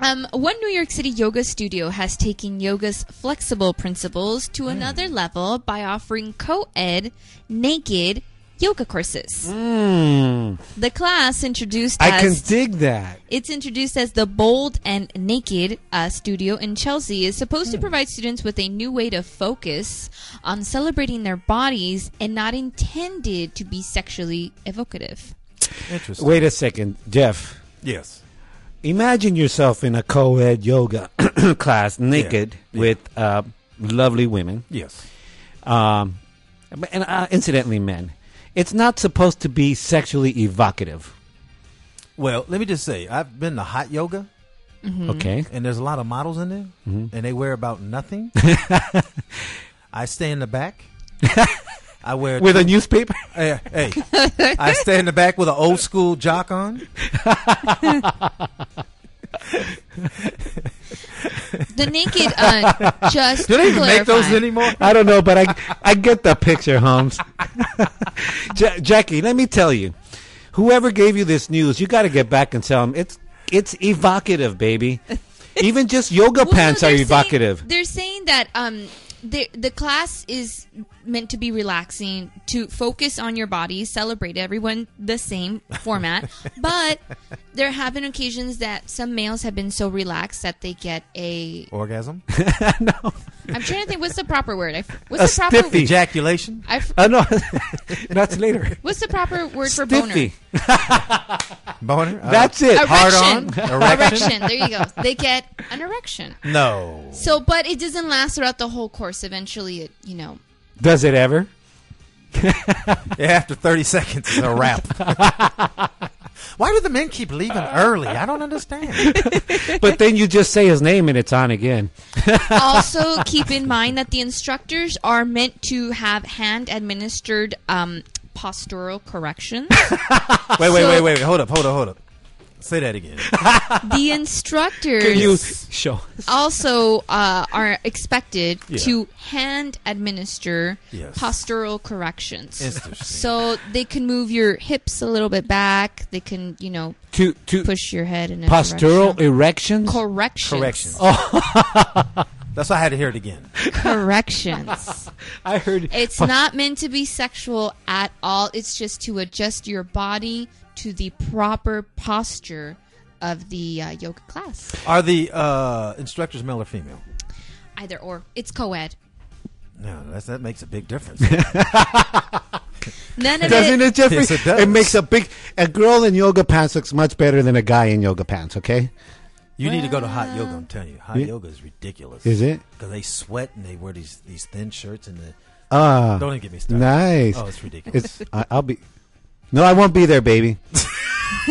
Speaker 4: Um, one New York City yoga studio has taken yoga's flexible principles to another level by offering co-ed naked yoga courses.
Speaker 2: mm,
Speaker 4: The class introduced
Speaker 2: I can
Speaker 4: as
Speaker 2: dig that.
Speaker 4: it's introduced as the Bold and Naked uh, Studio in Chelsea is supposed to provide students with a new way to focus on celebrating their bodies and not intended to be sexually evocative.
Speaker 3: Interesting.
Speaker 2: Wait a second, Jeff.
Speaker 3: Yes.
Speaker 2: Imagine yourself in a co-ed yoga <coughs> class, naked,
Speaker 3: Yeah.
Speaker 2: with uh, lovely women,
Speaker 3: Yes.
Speaker 2: um, and uh, incidentally, men. It's not supposed to be sexually evocative.
Speaker 3: Well, let me just say, I've been to hot yoga, mm-hmm.
Speaker 2: Okay.
Speaker 3: and there's a lot of models in there, mm-hmm. and they wear about nothing. <laughs> I stay in the back. <laughs> I wear
Speaker 2: With a newspaper? <laughs>
Speaker 3: Hey, hey. I stay in the back with an old school jock on.
Speaker 4: The naked, uh, <laughs> just
Speaker 3: Do they even make those anymore?
Speaker 2: I don't know, but I I get the picture, Holmes. <laughs> Ja- Jackie, let me tell you, whoever gave you this news, you got to get back and tell them it's it's evocative, baby. <laughs> Even just yoga
Speaker 4: Well, no,
Speaker 2: pants are
Speaker 4: they're saying-
Speaker 2: evocative.
Speaker 4: they're saying that um, the the class is meant to be relaxing, to focus on your body, celebrate everyone the same format. <laughs> but there have been occasions that some males have been so relaxed that they get a.
Speaker 3: Orgasm? <laughs>
Speaker 4: no I'm trying to think. What's the proper word? I, what's
Speaker 2: A
Speaker 4: the proper?
Speaker 2: stiffy.
Speaker 3: Ejaculation?
Speaker 4: I,
Speaker 2: Oh no, <laughs> that's later.
Speaker 4: what's the proper word for boner?
Speaker 2: Stiffy.
Speaker 3: Boner? Uh,
Speaker 2: That's it.
Speaker 3: Hard on? Erection?
Speaker 4: Erection. There you go. They get an erection.
Speaker 3: No.
Speaker 4: So, but it doesn't last throughout the whole course. Eventually, it you know.
Speaker 2: Does it ever? <laughs>
Speaker 3: After 30 seconds, it's a wrap. <laughs> Why do the men keep leaving early? I don't understand. <laughs>
Speaker 2: But then you just say his name and it's on again.
Speaker 4: also keep in mind that the instructors are meant to have hand administered um, postural corrections.
Speaker 3: Wait, wait,
Speaker 4: So-
Speaker 3: wait, wait. Hold up, hold up, hold up. Say that again. <laughs>
Speaker 4: the instructors
Speaker 2: Can you show?
Speaker 4: also uh, are expected
Speaker 3: Yeah.
Speaker 4: to hand administer
Speaker 3: Yes.
Speaker 4: postural corrections. So they can move your hips a little bit back. They can, you know,
Speaker 2: To to
Speaker 4: push your head in a
Speaker 2: postural
Speaker 4: direction.
Speaker 2: erections.
Speaker 4: corrections.
Speaker 3: Corrections. <laughs> That's why I had to hear it again.
Speaker 4: Corrections. <laughs>
Speaker 2: I heard
Speaker 4: It's
Speaker 2: po-
Speaker 4: not meant to be sexual at all. It's just to adjust your body to the proper posture of the uh, yoga class.
Speaker 3: Are the uh, instructors male or female?
Speaker 4: Either or. It's co-ed.
Speaker 3: No, that's, that makes a big difference. <laughs>
Speaker 4: None of
Speaker 2: Doesn't
Speaker 4: it.
Speaker 2: it, Jeffrey?
Speaker 3: Yes, it does.
Speaker 2: makes a big. A girl in yoga pants looks much better than a guy in yoga pants. Okay,
Speaker 3: You need to go to hot yoga. I'm telling you, hot
Speaker 2: Yeah.
Speaker 3: yoga is ridiculous.
Speaker 2: is it?
Speaker 3: Because they sweat and they wear these these thin shirts and the.
Speaker 2: Ah,
Speaker 3: Don't even get me started.
Speaker 2: nice.
Speaker 3: Oh, it's ridiculous.
Speaker 2: It's. I, I'll be. No, I won't be there, baby. <laughs>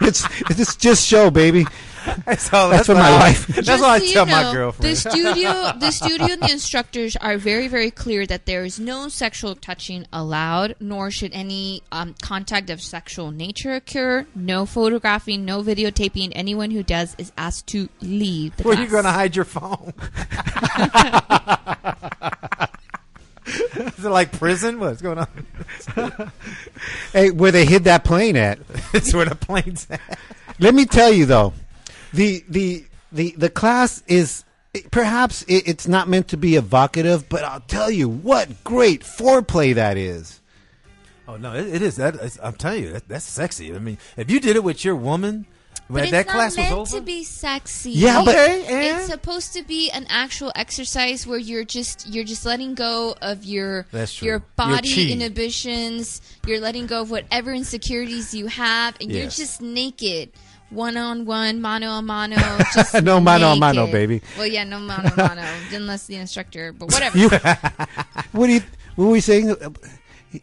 Speaker 2: it's it's just show, baby.
Speaker 3: that's all,
Speaker 2: That's for
Speaker 3: what
Speaker 2: my
Speaker 3: I-
Speaker 2: wife. <laughs>
Speaker 3: That's
Speaker 4: Just
Speaker 3: what I
Speaker 4: so you
Speaker 3: tell my girlfriend.
Speaker 4: The studio, <laughs> the studio, and the instructors are very, very clear that there is no sexual touching allowed, nor should any um, contact of sexual nature occur. No photographing, no videotaping. Anyone who does is asked to leave. The
Speaker 3: Where
Speaker 4: class.
Speaker 3: you going to hide your phone? Is it like prison? What's going on? <laughs>
Speaker 2: Hey, where they hid that plane at? <laughs>
Speaker 3: That's where the plane's at.
Speaker 2: Let me tell you though, the the the the class is perhaps it, it's not meant to be evocative, but I'll tell you what great foreplay that is.
Speaker 3: Oh no, it, it is. That it's- I'm telling you, that, that's sexy. I mean, if you did it with your woman,
Speaker 4: But
Speaker 3: that
Speaker 4: not
Speaker 3: class
Speaker 4: meant
Speaker 3: was over,
Speaker 4: to be sexy.
Speaker 2: Yeah, but-
Speaker 3: okay,
Speaker 4: It's supposed to be an actual exercise where you're just you're just letting go of your your
Speaker 3: Your
Speaker 4: body
Speaker 3: chi.
Speaker 4: inhibitions. You're letting go of whatever insecurities you have, and you're just naked, one on one, mano a mano. <laughs> Just
Speaker 2: No mano a mano, baby.
Speaker 4: Well, yeah, no mano a mano, <laughs> unless the instructor. But whatever.
Speaker 2: You, <laughs> what do you? What were we saying?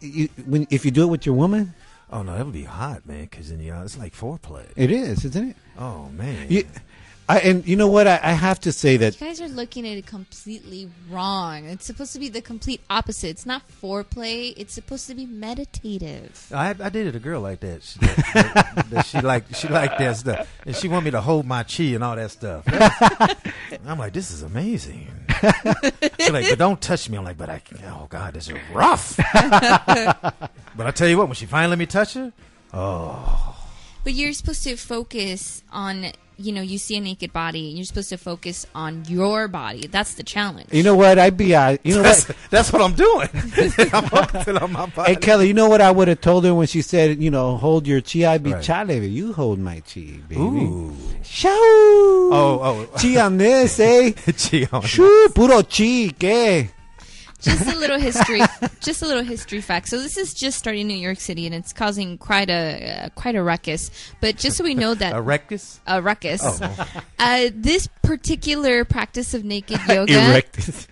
Speaker 2: You, when, if you do it with your woman,
Speaker 3: oh no, that would be hot, man. Because then you know, it's like foreplay.
Speaker 2: it is, isn't it?
Speaker 3: Oh man,
Speaker 2: You, I, and you know what? I, I have to say that
Speaker 4: You guys are looking at it completely wrong. It's supposed to be the complete opposite. It's not foreplay. It's supposed to be meditative.
Speaker 3: I, I dated a girl like that. She, that, that <laughs> she liked she liked that stuff, and she wanted me to hold my chi and all that stuff. <laughs> I'm like, this is amazing. She's like, but don't touch me. I'm like, but I, oh God, this is rough. <laughs> but I tell you what, when she finally let me touch her, oh.
Speaker 4: But you're supposed to focus on, you know, you see a naked body, and you're supposed to focus on your body. That's the challenge.
Speaker 2: you know what? I'd be uh, you know
Speaker 3: that's,
Speaker 2: what?
Speaker 3: that's what I'm doing. <laughs> I'm focusing on my body.
Speaker 2: Hey Kelly, you know what I would have told her when she said, you know, hold your chi. I'd be
Speaker 3: Right.
Speaker 2: chale, you hold my chi, baby.
Speaker 3: Ooh.
Speaker 2: Shoo!
Speaker 3: Oh, oh.
Speaker 2: chi on this, eh? <laughs>
Speaker 3: Chi on.
Speaker 2: Shoo, puro chi, que?
Speaker 4: Just a little history, <laughs> just a little history fact. So this is just starting in New York City, and it's causing quite a uh, quite a ruckus. But just so we know that <laughs>
Speaker 3: A ruckus,
Speaker 4: a ruckus.
Speaker 3: Oh.
Speaker 4: Uh, this particular practice of naked <laughs> yoga,
Speaker 2: Erected.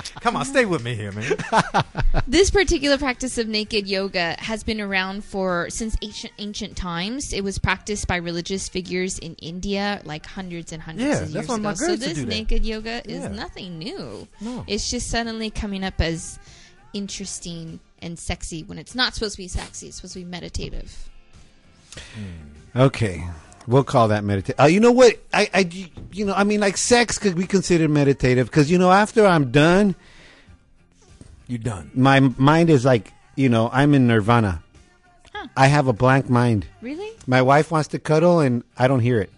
Speaker 2: <laughs>
Speaker 3: Come on, stay with me here, man. <laughs>
Speaker 4: this particular practice of naked yoga has been around for since ancient ancient times. It was practiced by religious figures in India, like hundreds and hundreds
Speaker 3: Yeah,
Speaker 4: of
Speaker 3: that's
Speaker 4: years ago.
Speaker 3: my
Speaker 4: So this naked yoga is
Speaker 3: Yeah.
Speaker 4: nothing new.
Speaker 3: No.
Speaker 4: It's just suddenly coming up as interesting and sexy when it's not supposed to be sexy. It's supposed to be meditative.
Speaker 2: Okay. We'll call that meditative. Uh, you know what? I, I, you know, I mean, like sex could be considered meditative because, you know, after I'm done,
Speaker 3: you're done.
Speaker 2: my mind is like, you know, I'm in nirvana.
Speaker 4: Huh.
Speaker 2: I have a blank mind.
Speaker 4: Really?
Speaker 2: My wife wants to cuddle and I don't hear it.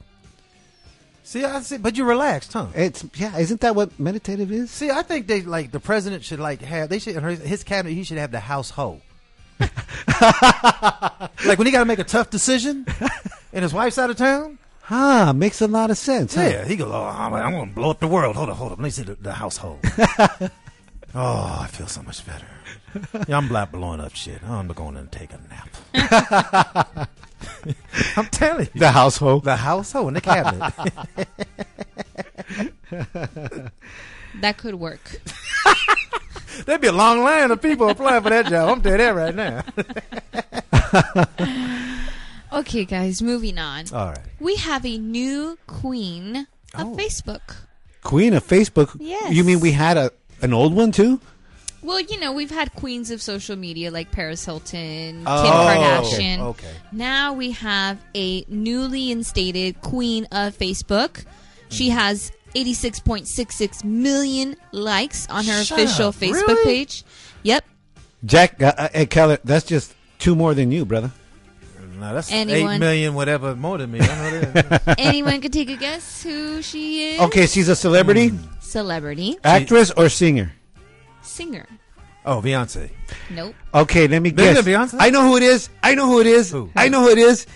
Speaker 3: See, I see, but you're relaxed, huh?
Speaker 2: It's, yeah, isn't that what meditative is?
Speaker 3: See, I think they like the president should like have they should his cabinet he should have the household. <laughs> like when he got to make a tough decision, <laughs> and his wife's out of town.
Speaker 2: Huh, makes a lot of sense. huh?
Speaker 3: Yeah, he goes, "Oh, I'm, I'm going to blow up the world." Hold on, hold on. Let me see the, the household. <laughs> oh, I feel so much better. Yeah, I'm black blowing up shit. I'm going to take a nap. I'm telling you,
Speaker 2: The household.
Speaker 3: the household and the cabinet.
Speaker 4: That could work. <laughs>
Speaker 3: There'd be a long line of people applying for that job. I'm telling you that right now. <laughs>
Speaker 4: Okay, guys, moving on.
Speaker 3: All right.
Speaker 4: We have a new queen of
Speaker 3: Oh.
Speaker 4: Facebook.
Speaker 2: Queen of Facebook.
Speaker 4: Yes.
Speaker 2: You mean we had a an old one too?
Speaker 4: Well, you know, we've had queens of social media like Paris Hilton,
Speaker 2: Oh,
Speaker 4: Kim Kardashian.
Speaker 3: okay.
Speaker 4: Now we have a newly instated queen of Facebook. She has 86.66 million likes on her
Speaker 3: Shut
Speaker 4: official
Speaker 3: up.
Speaker 4: Facebook
Speaker 3: Really?
Speaker 4: page. Yep.
Speaker 2: Jack, uh, uh, hey, Keller, that's just two more than you, brother.
Speaker 3: No, that's
Speaker 4: Anyone?
Speaker 3: eight million, whatever, more than me. I know that. <laughs>
Speaker 4: Anyone could take a guess who she is?
Speaker 2: Okay, she's a celebrity,
Speaker 3: Hmm.
Speaker 4: Celebrity.
Speaker 2: actress, or singer.
Speaker 4: Singer.
Speaker 3: oh, Beyonce.
Speaker 4: Nope.
Speaker 2: Okay, let me
Speaker 3: Maybe
Speaker 2: guess.
Speaker 3: Beyonce?
Speaker 2: I know who it is. I know who it is.
Speaker 3: Who?
Speaker 2: I know who it is.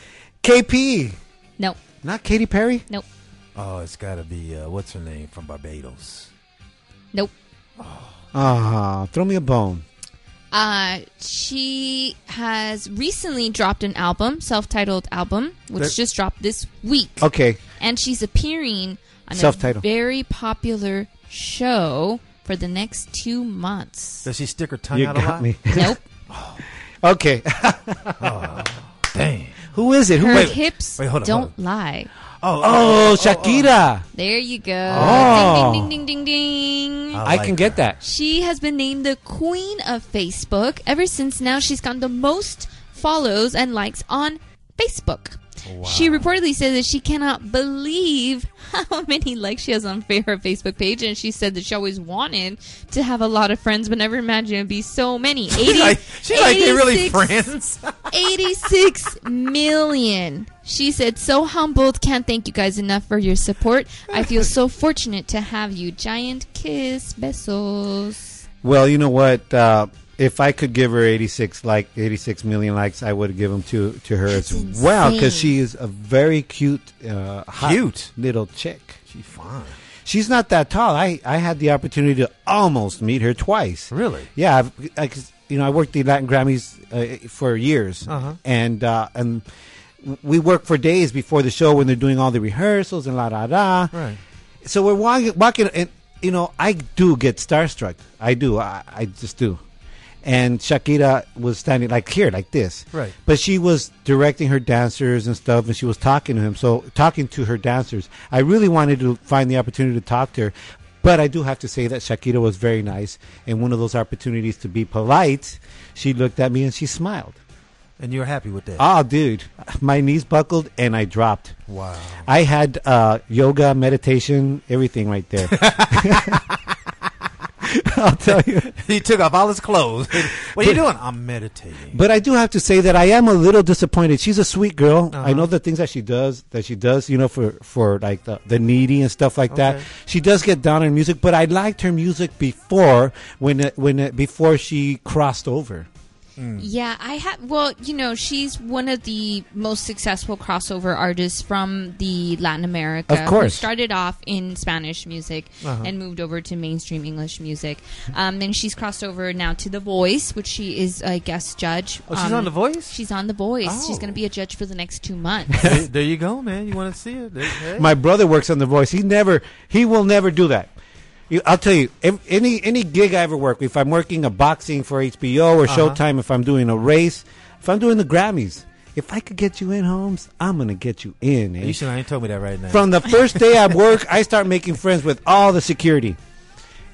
Speaker 2: KP,
Speaker 4: Nope.
Speaker 2: not Katy Perry.
Speaker 4: Nope.
Speaker 3: Oh, it's got to be uh, what's her name from Barbados.
Speaker 4: Nope.
Speaker 2: Ah, throw me a bone.
Speaker 4: Uh, she has recently dropped an album, self-titled album, which
Speaker 3: There-
Speaker 4: just dropped this week.
Speaker 2: Okay,
Speaker 4: And she's appearing on a
Speaker 2: Self-titled.
Speaker 4: very popular show for the next two months.
Speaker 3: Does she stick her tongue
Speaker 2: you
Speaker 3: out a
Speaker 2: got
Speaker 3: lot?
Speaker 2: me. <laughs>
Speaker 4: nope. <laughs>
Speaker 2: Okay, <laughs>
Speaker 3: Dang.
Speaker 2: who is it? Who?
Speaker 4: Her
Speaker 2: Wait.
Speaker 4: hips
Speaker 3: wait, hold on,
Speaker 4: don't
Speaker 3: hold
Speaker 4: lie.
Speaker 3: Oh
Speaker 2: oh, oh, oh, oh, Shakira.
Speaker 4: There you go.
Speaker 2: Oh.
Speaker 4: Ding, ding, ding, ding, ding.
Speaker 3: I
Speaker 2: I
Speaker 3: like
Speaker 2: can get that.
Speaker 4: She has been named the queen of Facebook ever since now she's gotten the most follows and likes on Facebook. She reportedly said that she cannot believe <laughs> how many likes she has on her Facebook page, and she said that she always wanted to have a lot of friends, but never imagined it'd be so many. <laughs> 80,
Speaker 3: like, she like they really <laughs> friends.
Speaker 4: 86 million. She said, so humbled. Can't thank you guys enough for your support. I feel so fortunate to have you. Giant kiss. Besos.
Speaker 2: Well, you know what? Uh, if I could give her 86 like 86 million likes, I would give them to to her
Speaker 4: That's
Speaker 2: as well because she is a very cute, uh, hot
Speaker 3: Cute.
Speaker 2: little chick.
Speaker 3: She's fine.
Speaker 2: She's not that tall. I, I had the opportunity to almost meet her twice.
Speaker 3: Really?
Speaker 2: Yeah, I've, I, 'cause, you know, I worked the Latin Grammys uh, for years,
Speaker 3: Uh-huh.
Speaker 2: and uh, and we work for days before the show when they're doing all the rehearsals and la da da.
Speaker 3: Right.
Speaker 2: So we're walking, walking, and you know, I do get starstruck. I do. I, I just do. And Shakira was standing like here, like this.
Speaker 3: Right.
Speaker 2: But she was directing her dancers and stuff, and she was talking to him. So talking to her dancers, I really wanted to find the opportunity to talk to her. But I do have to say that Shakira was very nice, and one of those opportunities to be polite, she looked at me and she smiled.
Speaker 3: And you're happy with that?
Speaker 2: Oh, dude, my knees buckled and I dropped.
Speaker 3: wow.
Speaker 2: I had uh, yoga, meditation, everything right there. <laughs> <laughs> <laughs> I'll tell you. <laughs>
Speaker 3: he took off all his clothes. what are you doing? I'm meditating.
Speaker 2: But I do have to say that I am a little disappointed. She's a sweet girl. I
Speaker 3: Uh-huh.
Speaker 2: know the things that she does, that she does, you know, for for like the, the needy and stuff like that. She does get down on music, but I liked her music before when it, when it, before she crossed over.
Speaker 4: Yeah, I have. Well, you know, she's one of the most successful crossover artists from the Latin America.
Speaker 2: Of course.
Speaker 4: who started off in Spanish music
Speaker 3: Uh-huh.
Speaker 4: and moved over to mainstream English music. Um, then she's crossed over now to The Voice, which she is a guest judge.
Speaker 3: Oh, she's
Speaker 4: Um,
Speaker 3: on The Voice?
Speaker 4: She's on The Voice. She's
Speaker 3: Oh.
Speaker 4: going to be a judge for the next two months. <laughs>
Speaker 3: there, there you go, man. You want to see it? There- hey.
Speaker 2: My brother works on The Voice. He never, he will never do that. You, I'll tell you, any any gig I ever work, if I'm working a boxing for HBO or
Speaker 3: Uh-huh.
Speaker 2: Showtime, if I'm doing a race, if I'm doing the Grammys, if I could get you in, Holmes, I'm gonna get you in. eh?
Speaker 3: you should even told me that right now.
Speaker 2: From the first day I work, I start making friends with all the security,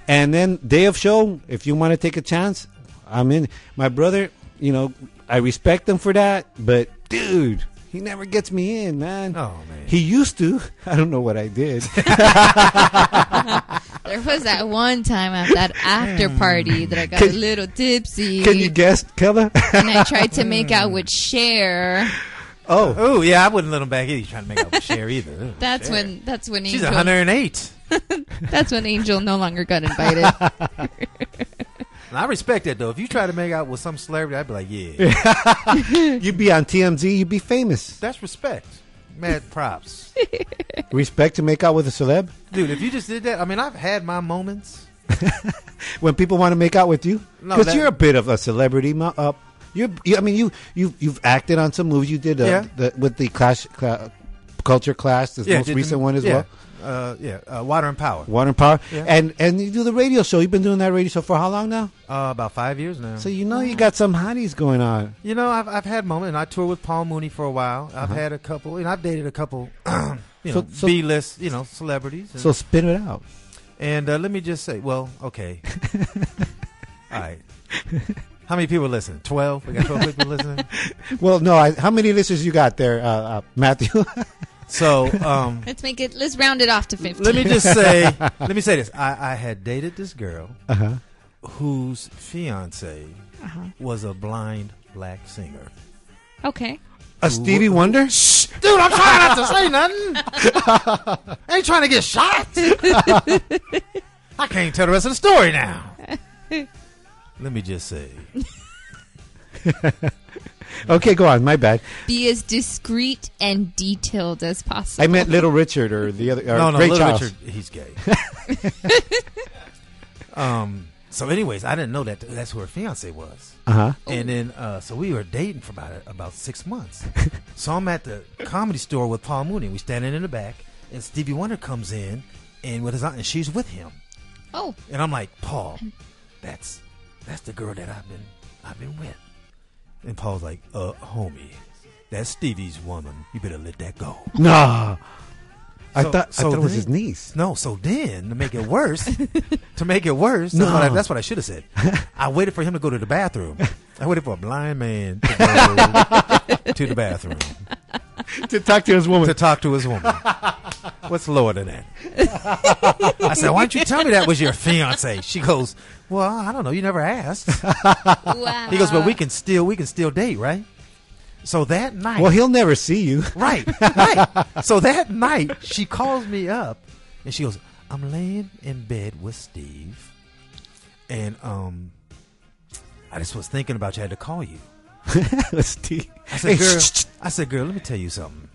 Speaker 2: and then day of show, if you want to take a chance, I'm in. My brother, you know, I respect him for that, but dude. He never gets me in, man.
Speaker 3: Oh, man.
Speaker 2: He used to. I don't know what I did. <laughs>
Speaker 4: there was that one time at that after party that I got a little tipsy.
Speaker 2: Can you guess, Keller?
Speaker 4: and I tried to make out <laughs> with Cher.
Speaker 2: oh,
Speaker 3: Oh yeah, I wouldn't let him back in. He's trying to make out with Cher either. Ugh, <laughs>
Speaker 4: That's
Speaker 3: Cher.
Speaker 4: when. That's when
Speaker 3: she's
Speaker 4: Angel.
Speaker 3: 108.
Speaker 4: That's when Angel no longer got invited.
Speaker 3: And I respect that though. If you try to make out with some celebrity, I'd be like, yeah, <laughs>
Speaker 2: you'd be on TMZ. You'd be famous.
Speaker 3: that's respect. Mad props, <laughs>
Speaker 2: Respect to make out with a celeb
Speaker 3: dude. If you just did that, I mean, I've had my moments. <laughs>
Speaker 2: when people want to make out with you because
Speaker 3: that-
Speaker 2: you're a bit of a celebrity. Uh, you're, you, I mean, you you you've acted on some movies. You did uh,
Speaker 3: Yeah.
Speaker 2: the, with the clash, cla- culture class, the most
Speaker 3: did the-
Speaker 2: recent one as
Speaker 3: yeah,
Speaker 2: well.
Speaker 3: Uh, yeah, uh, Water and Power.
Speaker 2: Water and Power,
Speaker 3: Yeah.
Speaker 2: and and you do the radio show. You've been doing that radio show for how long now?
Speaker 3: Uh, about five years now.
Speaker 2: So you know you got some hotties going on.
Speaker 3: You know, I've I've had moments. And I toured with Paul Mooney for a while. I've had a couple, and I've dated a couple, <clears throat> you know,
Speaker 2: Uh-huh. So- so-
Speaker 3: B list, you know, celebrities. And,
Speaker 2: So spin it out.
Speaker 3: and uh, let me just say, well, okay, <laughs> all right. How many people listen? Twelve. We got twelve people listening. <laughs>
Speaker 2: Well, no. I, how many listeners you got there, uh, uh, Matthew? <laughs>
Speaker 3: So, um, <laughs>
Speaker 4: let's make it. Let's round it off to fifteen.
Speaker 3: let me just say, <laughs> let me say this. I, I had dated this girl
Speaker 2: uh-huh.
Speaker 3: whose fiance
Speaker 4: Uh-huh.
Speaker 3: was a blind black singer.
Speaker 4: Okay.
Speaker 2: A Stevie Wonder?
Speaker 3: Shh, Dude, I'm trying not to say nothing. <laughs> I ain't trying to get shot. I can't tell the rest of the story now. Let me just say, <laughs>
Speaker 2: Okay, go on. My bad.
Speaker 4: Be as discreet and detailed as possible.
Speaker 2: I meant Little Richard or the other. Or
Speaker 3: no, no,
Speaker 2: Ray
Speaker 3: Little
Speaker 2: Charles.
Speaker 3: Richard, he's gay. <laughs> um. So, anyways, I didn't know that that's who her fiance was.
Speaker 2: Uh huh.
Speaker 3: And then, uh, so we were dating for about about six months. <laughs> so I'm at the comedy store with Paul Mooney. We standing in the back, and Stevie Wonder comes in, and with his aunt, and she's with him.
Speaker 4: Oh,
Speaker 3: And I'm like, Paul, that's that's the girl that I've been I've been with. And Paul's like, uh, homie, that's Stevie's woman. You better let that go.
Speaker 2: No. I
Speaker 3: So-
Speaker 2: thought,
Speaker 3: so
Speaker 2: I thought it was
Speaker 3: then-
Speaker 2: his niece.
Speaker 3: No, so then to make it worse, <laughs> to make it worse, that's, what I,
Speaker 2: No.
Speaker 3: that's what I should have said. I waited for him to go to the bathroom. I waited for a blind man to go <laughs> to the bathroom
Speaker 2: to talk to his woman.
Speaker 3: to talk to his woman. What's lower than that? I said, why don't you tell me that was your fiance? She goes, well, I don't know. You never asked.
Speaker 4: wow.
Speaker 3: He goes, but we can still we can still date, right? So that night,
Speaker 2: well, he'll never see you.
Speaker 3: right, right. So that night, she calls me up and she goes, "I'm laying in bed with Steve, and um, I just was thinking about you. I had to call you." <laughs>
Speaker 2: Steve.
Speaker 3: I said,
Speaker 2: Hey,
Speaker 3: "Girl,
Speaker 2: shh, shh,
Speaker 3: I said, girl, let me tell you something.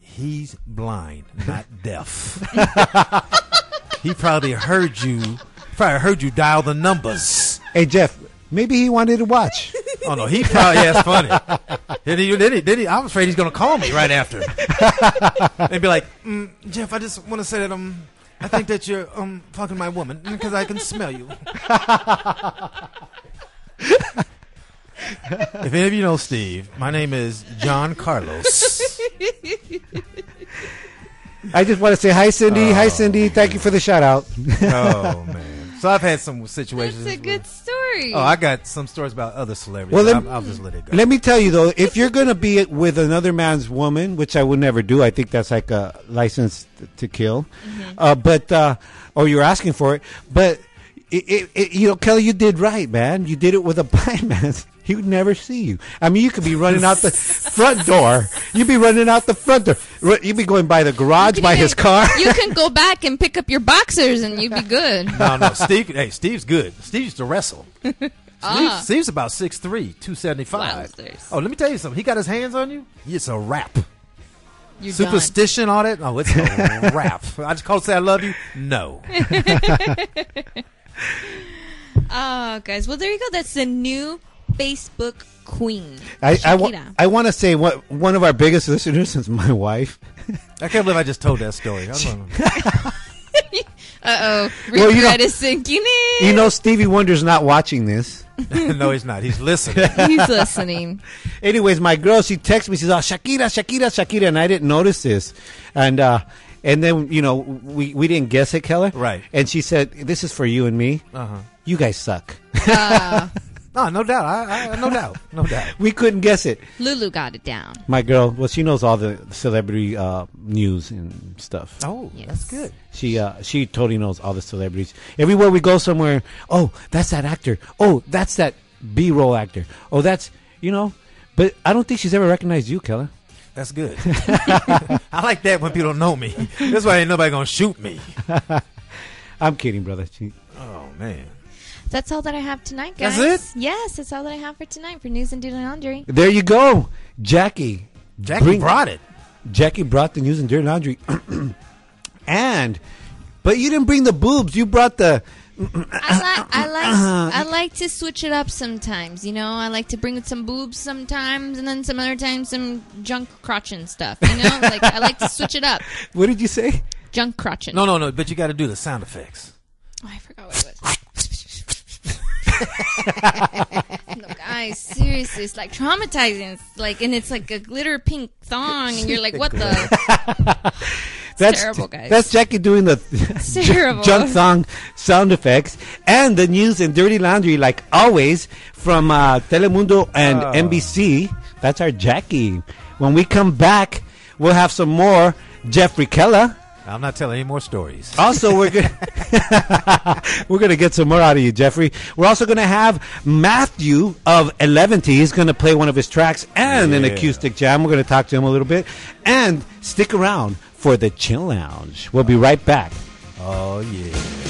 Speaker 3: He's blind, not <laughs> deaf. <laughs> he probably heard you. Probably heard you dial the numbers."
Speaker 2: Hey, Jeff. Maybe he wanted to watch.
Speaker 3: Oh no, he probably yeah, it's funny. Then he, then he, then he, I'm afraid he's gonna call me right after <laughs> and be like, mm, Jeff, I just want to say that um, I think that you're um fucking my woman because I can smell you. If any of you know Steve, my name is John Carlos.
Speaker 2: I just want to say hi, Cindy. hi,
Speaker 3: Oh,
Speaker 2: Cindy. Thank you for the shout out.
Speaker 3: oh man. So I've had some situations.
Speaker 4: That's a good story.
Speaker 3: Oh, I got some stories about other celebrities.
Speaker 2: Well, let-
Speaker 3: I'll, I'll just let it go.
Speaker 2: Let me tell you though, if you're going to be with another man's woman, which I would never do, I think that's like a license to kill. Uh, but uh, or you're asking for it, but it, it, it, you know, Kelly, you did right, man. You did it with a blind <laughs> man. He would never see you. I mean, you could be running out the front door. You'd be running out the front door. You'd be going by the garage, by
Speaker 4: can
Speaker 2: his car. <laughs>
Speaker 4: You can go back and pick up your boxers, and you'd be good.
Speaker 3: no, no, Steve. Hey, Steve's good. Steve used to wrestle. <laughs> Steve,
Speaker 4: Ah.
Speaker 3: Steve's about 6'3", 275.
Speaker 4: Wowzers.
Speaker 3: Oh, let me tell you something. He got his hands on you. It's a wrap.
Speaker 4: You're
Speaker 3: Superstition, on it? Oh, it's a wrap. I just called to say I love you. No.
Speaker 4: Done. Oh, guys. Well, there you go. That's the new Facebook queen.
Speaker 2: I, I, wa- I want to say what one of our biggest listeners is my wife.
Speaker 3: I can't believe I just told that story. <laughs>
Speaker 4: Uh oh.
Speaker 2: Well, you
Speaker 4: Regret
Speaker 2: know-
Speaker 4: is sinking in.
Speaker 2: You know, Stevie Wonder's not watching this. <laughs>
Speaker 3: no, he's not. He's listening. <laughs>
Speaker 4: He's listening.
Speaker 2: Anyways, my girl, she texts me. She says, "Oh, Shakira, Shakira, Shakira," and I didn't notice this, and uh, and then you know we we didn't guess it, Keller.
Speaker 3: Right.
Speaker 2: And she said, "This is for you and me.
Speaker 3: Uh-huh.
Speaker 2: You guys suck.
Speaker 4: Uh, <laughs>
Speaker 3: No, no doubt. I, I, no doubt. No doubt. <laughs>
Speaker 2: we couldn't guess it."
Speaker 4: Lulu got it down.
Speaker 2: My girl, well, she knows all the celebrity uh, news and stuff.
Speaker 3: Oh,
Speaker 4: Yes.
Speaker 3: that's good.
Speaker 2: She uh, she totally knows all the celebrities. Everywhere we go somewhere, oh, that's that actor. Oh, that's that B roll actor. Oh, that's you know. But I don't think she's ever recognized you, Keller.
Speaker 3: That's good. <laughs> I like that when people don't know me. That's why ain't nobody gonna shoot me. <laughs>
Speaker 2: I'm kidding, brother.
Speaker 3: Oh man.
Speaker 4: That's all that I have tonight, guys.
Speaker 3: That's it?
Speaker 4: Yes, that's all that I have for tonight for news and dirty laundry.
Speaker 2: there you go, Jackie.
Speaker 3: Jackie
Speaker 2: Bring-
Speaker 3: brought it.
Speaker 2: Jackie brought the news and dirty laundry, <clears throat> and but you didn't bring the boobs. You brought the.
Speaker 4: I like I like I like to switch it up sometimes. You know, I like to bring some boobs sometimes, and then some other times some junk crotchin stuff. You know, like I like to switch it up.
Speaker 2: What did you say?
Speaker 4: Junk crotchin.
Speaker 3: No, no, no. But you got to do the sound effects.
Speaker 4: Oh, I forgot what it was. <laughs> no, guys, seriously, it's like traumatizing. It's like, and it's like a glitter pink thong, and you're like, <laughs> what the? <laughs>
Speaker 2: That's
Speaker 4: terrible, guys.
Speaker 2: That's Jackie doing the
Speaker 4: terrible.
Speaker 2: junk song sound effects and the news and dirty laundry, like always from uh, Telemundo and
Speaker 3: Oh.
Speaker 2: NBC. That's our Jackie. When we come back, we'll have some more Jeffrey Keller.
Speaker 3: I'm not telling any more stories.
Speaker 2: Also, we're gonna <laughs> we're gonna get some more out of you, Jeffrey. We're also gonna have Matthew of Eleventy. He's gonna play one of his tracks and an acoustic jam. We're gonna talk to him a little bit, and stick around for the Chill Lounge. We'll be right back.
Speaker 3: Oh yeah.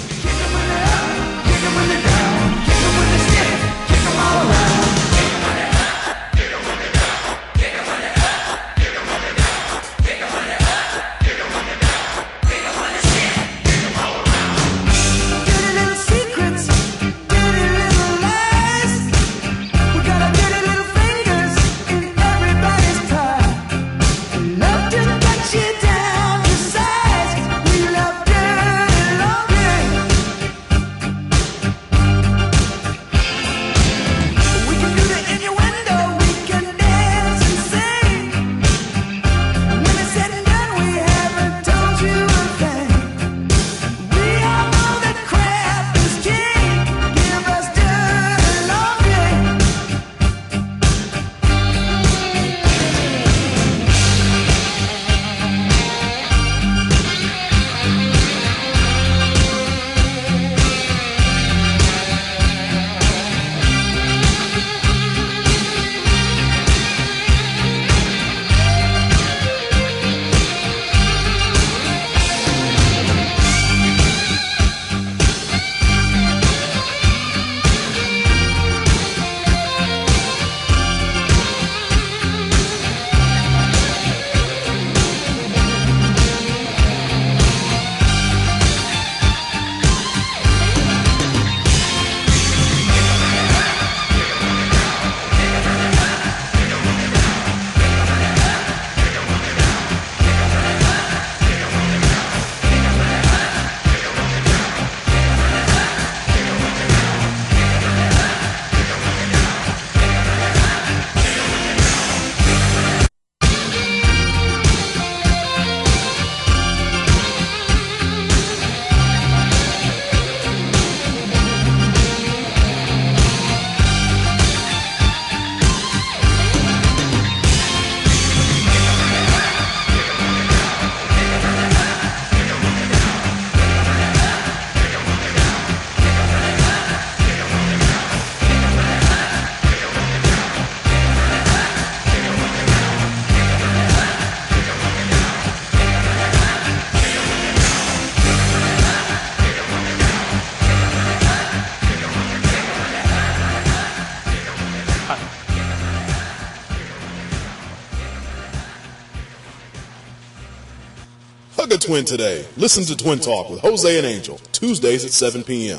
Speaker 1: Twin today. Listen to Twin Talk with Jose and Angel, Tuesdays at 7 p.m.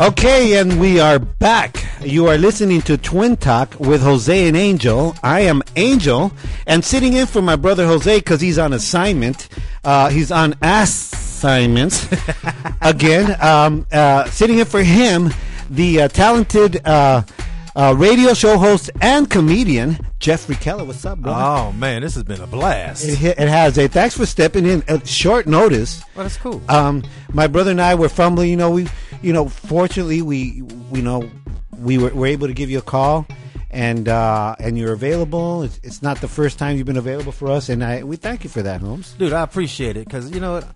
Speaker 2: Okay, and we are back. You are listening to Twin Talk with Jose and Angel. I am Angel, and sitting in for my brother Jose because he's on assignment. Uh, he's on assignments <laughs> again. Um, uh, sitting in for him, the uh, talented uh, uh, radio show host and comedian Jeffrey Keller. What's up, bro?
Speaker 7: Oh man, this has been a blast.
Speaker 2: It, it has. Hey, thanks for stepping in at short notice.
Speaker 7: Well, that's cool.
Speaker 2: Um, my brother and I were fumbling. You know, we, you know, fortunately, we, we know, we were, were able to give you a call, and uh, and you're available. It's, it's not the first time you've been available for us, and I we thank you for that, Holmes.
Speaker 7: Dude, I appreciate it because you know what.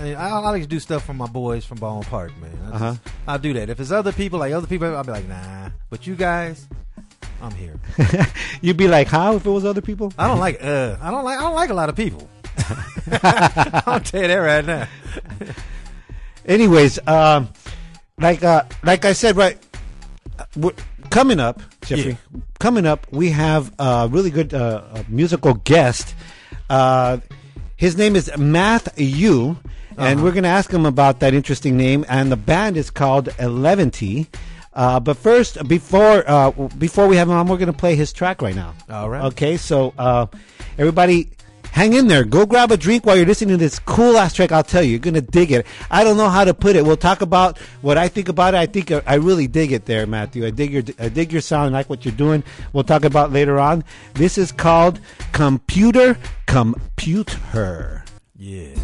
Speaker 7: I, mean, I, I like to do stuff for my boys from Baldwin Park, man. I
Speaker 2: Uh-huh.
Speaker 7: just- I'll do that. If it's other people, like other people, I'll be like, nah. But you guys, I'm here. <laughs>
Speaker 2: You'd be like, how if it was other people?
Speaker 7: I don't like. Uh, I don't like. I don't like a lot of people. <laughs> <laughs> I'll tell you that right now.
Speaker 2: Anyways, um, like uh, like I said, right, uh, coming up, Jeffrey, coming up, we have a really good uh, musical guest. Uh, his name is And we're going to ask him about that interesting name. And the band is called Eleventy. Uh, but first, before uh, before we have him on, we're going to play his track right now.
Speaker 7: All right.
Speaker 2: Okay, so uh, everybody, hang in there. Go grab a drink while you're listening to this cool ass track. I'll tell you, you're gonna dig it. I don't know how to put it. We'll talk about what I think about it. I think I really dig it there, Matthew. I dig your I dig your sound. I like what you're doing. We'll talk about later on. This is called Computer Compute Her.
Speaker 7: Yeah.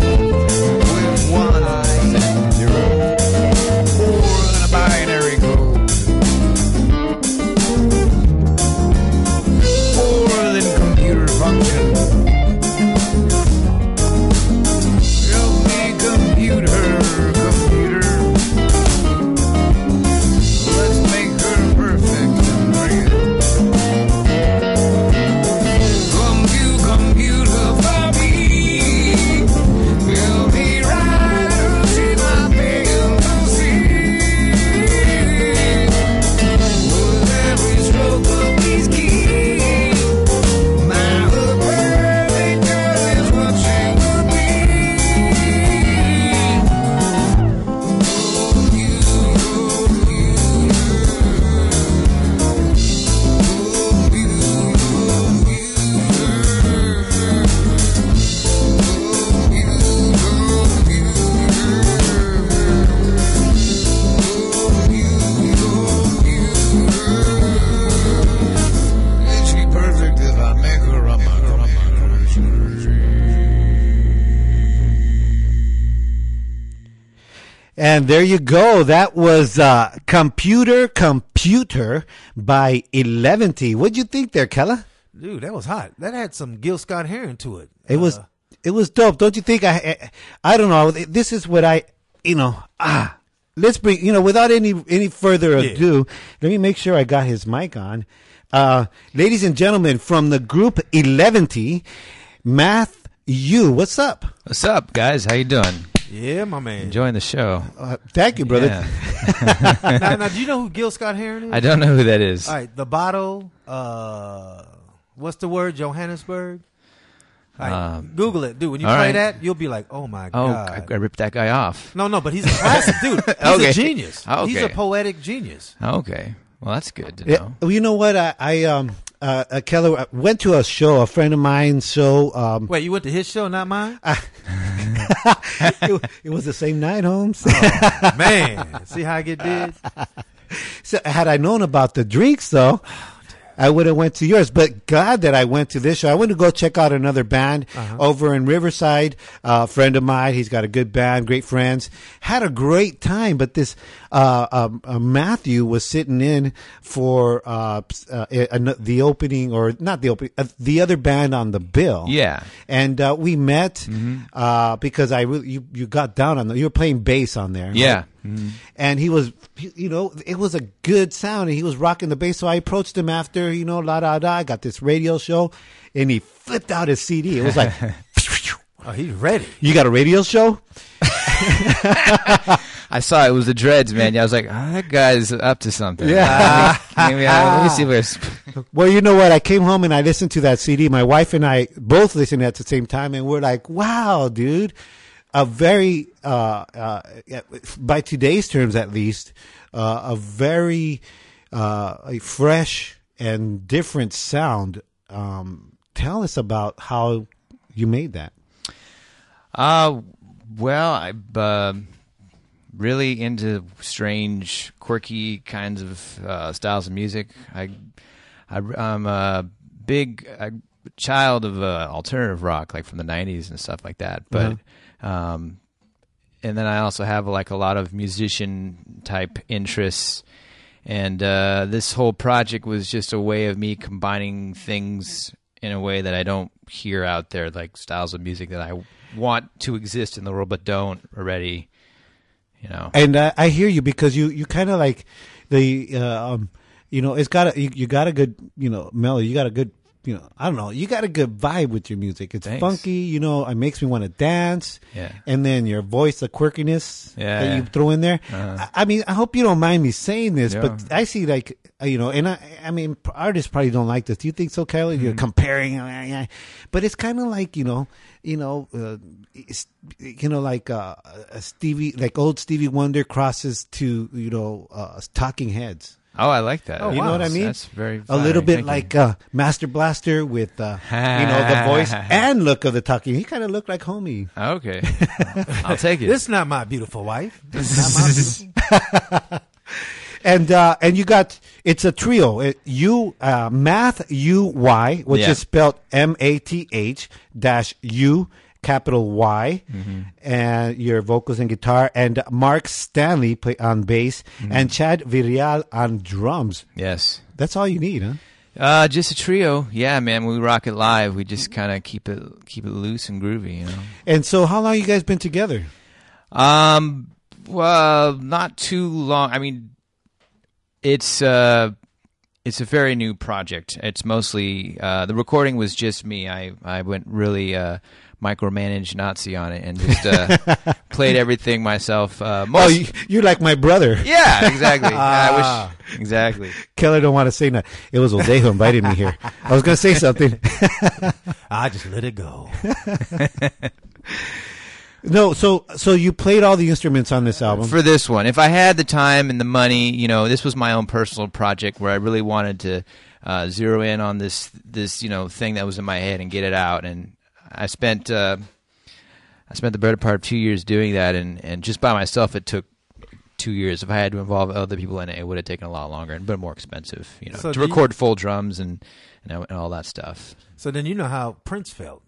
Speaker 2: F-C-R-F-C-R there you go. That was uh, Computer Compute Her by Eleventy. What'd you think there, Keller?
Speaker 3: Dude, that was hot. That had some Gil Scott Heron to it.
Speaker 2: It was
Speaker 3: Uh,
Speaker 2: it was dope. Don't you think? I I, I don't know. This is what I you know ah. Let's bring you know without any any further
Speaker 3: Yeah.
Speaker 2: ado. Let me make sure I got his mic on. Uh, ladies and gentlemen, from the group Eleventy, Math U. What's up?
Speaker 8: What's up, guys? How you doing?
Speaker 3: Yeah, my man.
Speaker 8: Enjoying the show?
Speaker 2: Uh, thank you, brother.
Speaker 8: Yeah. <laughs>
Speaker 3: now, now, do you know who <laughs> Gil Scott Heron is?
Speaker 8: I don't know who that is.
Speaker 3: All right, the bottle. Uh, what's the word? Johannesburg. Right,
Speaker 8: Um,
Speaker 3: Google it, dude. When you play
Speaker 8: right.
Speaker 3: that, you'll be like, "Oh my
Speaker 8: Oh,
Speaker 3: god!"
Speaker 8: I, I ripped that guy off.
Speaker 3: no, no, but he's a classic dude. He's
Speaker 8: Okay.
Speaker 3: a genius.
Speaker 8: Oh,
Speaker 3: He's a poetic genius.
Speaker 8: Okay, well that's good to
Speaker 2: Yeah,
Speaker 8: know.
Speaker 2: well, you know what? I, I um uh, uh Keller went to a show, a friend of mine. So um,
Speaker 3: Wait, you went to his show, not mine? <laughs>
Speaker 2: it, it was the same night, Holmes.
Speaker 3: man, see how I get did? <laughs>
Speaker 2: So had I known about the drinks, though, I would have went to yours. But God that I went to this show. I went to go check out another band over in Riverside. Uh, a friend of mine, he's got a good band, great friends. Had a great time. But this uh, um, uh, Matthew was sitting in for uh, uh, the opening, or not the opening, uh, the other band on the bill.
Speaker 8: Yeah.
Speaker 2: and uh, we met uh, because I really you you got down on the you were playing bass on there.
Speaker 8: Yeah. Mm-hmm.
Speaker 2: and he was he- you know it was a good sound and he was rocking the bass so i approached him after you know la da da i got this radio show and he flipped out his cd it was like <laughs>
Speaker 3: Oh, he's ready.
Speaker 2: you got a radio show <laughs>
Speaker 8: I saw it was the Dreads, man. Yeah, I was like, oh, that guy's up to something.
Speaker 2: Yeah.
Speaker 8: Maybe I, uh, let me see where. it's- <laughs>
Speaker 2: well you know what i came home and i listened to that cd my wife and i both listened at the same time and we're like wow dude a very uh, uh, by today's terms at least uh, a very uh, a fresh and different sound um, tell us about how you made that
Speaker 8: Uh, well, I'm uh, really into strange, quirky kinds of uh, styles of music. I, I, I'm a big child of uh, alternative rock, like from the '90s and stuff like that. But, um, and then I also have like a lot of musician type interests. And uh, this whole project was just a way of me combining things in a way that I don't hear out there, like styles of music that I want to exist in the world but don't already. You know,
Speaker 2: and uh, I hear you because you you kind of like the uh, um, you know it's got a you, you got a good you know melody you got a good you know I don't know you got a good vibe with your music it's
Speaker 8: Thanks.
Speaker 2: funky you know it makes me want to dance
Speaker 8: Yeah.
Speaker 2: and then your voice the quirkiness
Speaker 8: Yeah,
Speaker 2: that
Speaker 8: yeah.
Speaker 2: you throw in there
Speaker 8: Uh-huh.
Speaker 2: I, I mean I hope you don't mind me saying this
Speaker 8: Yeah.
Speaker 2: but I see like uh, you know and I I mean artists probably don't like this do you think so Keller you're
Speaker 8: Mm-hmm.
Speaker 2: comparing uh, but it's kind of like you know you know uh, you know like uh, a Stevie like old Stevie Wonder crosses to you know uh, Talking Heads
Speaker 8: oh, I like that.
Speaker 3: Oh,
Speaker 2: you know what I mean
Speaker 8: That's very
Speaker 2: a little bit
Speaker 8: Thank
Speaker 2: like uh, Master Blaster with uh, you know the voice <laughs> and look of the Talking he kind of looked like homie
Speaker 8: Okay, <laughs> I'll take it.
Speaker 3: This is not my beautiful wife. This is not my <laughs> beautiful.
Speaker 2: and uh, and you got it's a trio it, you uh, math U Y which
Speaker 8: Yeah.
Speaker 2: is spelled M A T H dash U capital Y
Speaker 8: Mm-hmm.
Speaker 2: and your vocals and guitar and Mark Stanley play on bass
Speaker 8: Mm-hmm.
Speaker 2: and Chad Villarreal on drums
Speaker 8: yes.
Speaker 2: that's all you need huh
Speaker 8: Uh, just a trio. Yeah, man. When we rock it live, we just kind of keep it keep it loose and groovy, you know.
Speaker 2: and so how long you guys been together
Speaker 8: Um, well, not too long. I mean, it's uh, it's a very new project. It's mostly uh, the recording was just me. I I went really uh, micromanaged Nazi on it and just uh, <laughs> played everything myself. Uh, most,
Speaker 2: oh you, you're like my brother
Speaker 8: yeah, exactly. <laughs> I
Speaker 2: Ah.
Speaker 8: wish exactly.
Speaker 2: Keller don't want to say that. It was Odejo who invited me here. I was going to say <laughs> something.
Speaker 3: I just let it go.
Speaker 2: no, so so you played all the instruments on this album.
Speaker 8: for this one. If I had the time and the money, you know, this was my own personal project where I really wanted to uh, zero in on this this you know thing that was in my head and get it out. And I spent uh, I spent the better part of two years doing that, and and just by myself, it took. Two years. If I had to involve other people in it, it would have taken a lot longer and been more expensive. You know,
Speaker 3: So
Speaker 8: to
Speaker 3: do you-
Speaker 8: record full drums and and, and all that stuff.
Speaker 3: So then you know how Prince felt.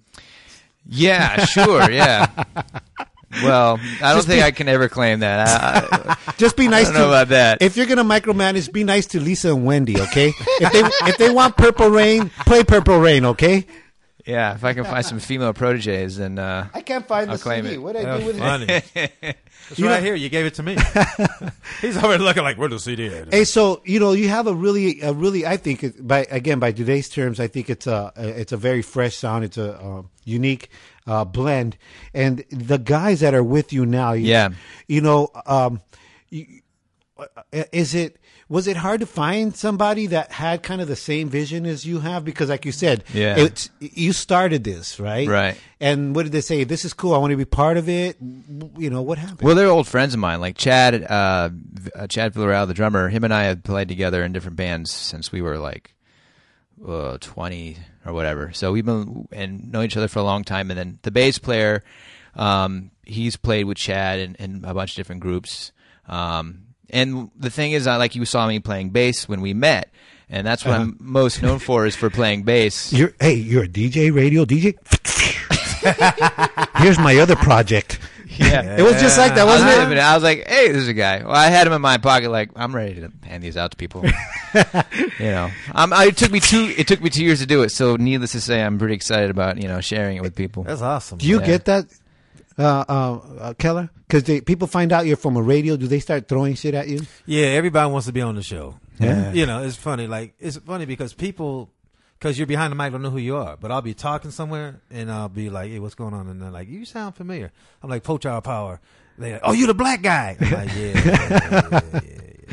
Speaker 8: Yeah, sure. Yeah, <laughs> Well, I don't
Speaker 2: Just
Speaker 8: think
Speaker 2: be-
Speaker 8: I can ever claim that. I, I, <laughs>
Speaker 2: Just be
Speaker 8: I
Speaker 2: nice
Speaker 8: don't
Speaker 2: to
Speaker 8: know about that.
Speaker 2: If you're gonna micromanage, be nice to Lisa and Wendy, okay? if they if they want Purple Rain, play Purple Rain, okay?
Speaker 8: Yeah, if I can find some <laughs> female proteges, then uh,
Speaker 2: I can't find the
Speaker 8: I'll claim
Speaker 2: CD.
Speaker 8: it.
Speaker 2: What I do with
Speaker 3: funny. <laughs>
Speaker 2: it?
Speaker 3: It's
Speaker 2: You
Speaker 3: right
Speaker 2: know-
Speaker 3: here. You gave it to me. <laughs> He's already looking like, where the CD at?
Speaker 2: Hey, so you know, you have a really, a really, I think, it- by again by today's terms, I think it's a, it's a very fresh sound. It's a um, unique uh, blend, and the guys that are with you now, you,
Speaker 8: Yeah.
Speaker 2: you know, um, you, uh, is it was it hard to find somebody that had kind of the same vision as you have? Because, like you said,
Speaker 8: Yeah.
Speaker 2: it's you started this, right?
Speaker 8: Right.
Speaker 2: And what did they say? This is cool. I want to be part of it. You know what happened?
Speaker 8: Well, they're old friends of mine. Like Chad, uh, uh, Chad Villarreal, the drummer. Him and I have played together in different bands since we were like uh, twenty or whatever. So we've been and know each other for a long time. And then the bass player, um, he's played with Chad in, in a bunch of different groups. Um, and the thing is, I like you saw me playing bass when we met, and that's what I'm most known for is for playing bass. <laughs>
Speaker 2: You're hey, you're a DJ, radio DJ. <laughs> Here's my other project. <laughs>
Speaker 8: Yeah.
Speaker 2: It was just like that,
Speaker 8: I was,
Speaker 2: wasn't
Speaker 8: living
Speaker 2: it?
Speaker 8: it. I was like, "Hey, there's a guy." Well, I had him in my pocket, like I'm ready to hand these out to people. you know, um, I, it took me two. It took me two years to do it. So, needless to say, I'm pretty excited about you know sharing it with people.
Speaker 3: That's awesome.
Speaker 2: Do you
Speaker 8: Yeah.
Speaker 2: get that, uh, uh, uh, Keller? Because people find out you're from a radio. Do they start throwing shit at you?
Speaker 3: Yeah, everybody wants to be on the show.
Speaker 2: Yeah.
Speaker 3: You know, it's funny. Like it's funny because people, because you're behind the mic, don't know who you are. But I'll be talking somewhere and I'll be like, "Hey, what's going on?" And they're like, "You sound familiar." I'm like, "Poach our power." They, like, "Oh, you the black guy?" I'm like, "Yeah." yeah, yeah, yeah. <laughs>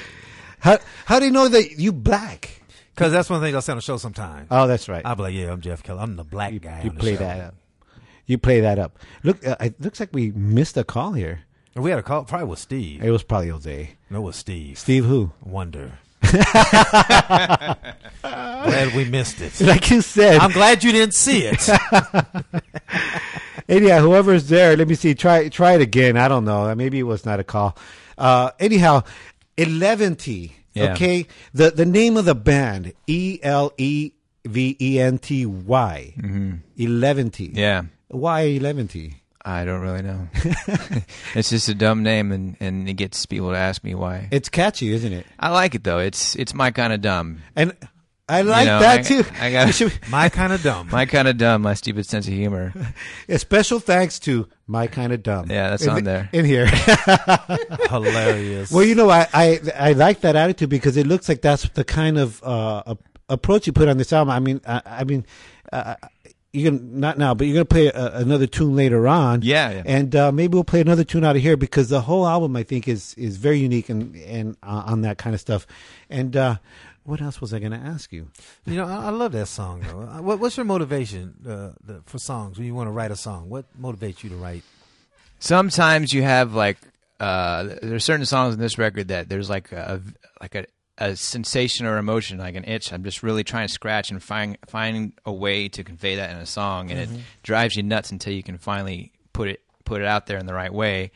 Speaker 2: How how do you know that you black?
Speaker 3: Because that's one thing I'll say on the show sometimes.
Speaker 2: Oh, that's right.
Speaker 3: I'll be like, "Yeah, I'm Jeff Keller. I'm the black
Speaker 2: you
Speaker 3: guy."
Speaker 2: you play
Speaker 3: show."
Speaker 2: that up. You play that up. Look, uh, it looks like we missed a call here.
Speaker 3: We had a call. Probably with Steve.
Speaker 2: It was probably Jose.
Speaker 3: No, it was Steve.
Speaker 2: Steve, who?
Speaker 3: Wonder. <laughs> glad we missed it.
Speaker 2: Like you said.
Speaker 3: I'm glad you didn't see it. <laughs>
Speaker 2: anyhow, whoever's there, let me see. Try try it again. I don't know. Maybe it was not a call. Uh, anyhow, Eleventy.
Speaker 8: Yeah.
Speaker 2: Okay. The the name of the band E L E V E N T Y. Eleventy.
Speaker 8: Yeah,
Speaker 2: Why Eleventy?
Speaker 8: I don't really know. <laughs> it's just a dumb name, and and it gets people to ask me why.
Speaker 2: It's catchy, isn't it?
Speaker 8: I like it though. It's it's my kind of dumb.
Speaker 2: And I like
Speaker 8: know,
Speaker 2: that
Speaker 8: I-
Speaker 2: too.
Speaker 8: I got- <laughs>
Speaker 3: My kind of dumb.
Speaker 8: My kind of dumb. My stupid sense of humor. <laughs>
Speaker 2: a special thanks to my kind of dumb.
Speaker 8: Yeah, that's
Speaker 2: in
Speaker 8: on there.
Speaker 2: in here.
Speaker 3: Hilarious.
Speaker 2: Well, you know, I, I I like that attitude because it looks like that's the kind of uh, ap- approach you put on this album. I mean, I, I mean, uh, you're gonna not now, but you're gonna play a, another tune later on.
Speaker 8: Yeah, yeah.
Speaker 2: and uh, maybe we'll play another tune out of here because the whole album I think is is very unique and and uh, on that kind of stuff. And uh, what else was I gonna ask you?
Speaker 3: You know, I, I love that song though. Uh, What, what's your motivation uh, the, for songs when you want to write a song? What motivates you to write?
Speaker 8: sometimes you have like uh there's certain songs in this record that there's like a like a, a sensation or emotion like an itch. I'm just really trying to scratch and find find a way to convey that in a song and it drives you nuts until you can finally put it put it out there in the right way.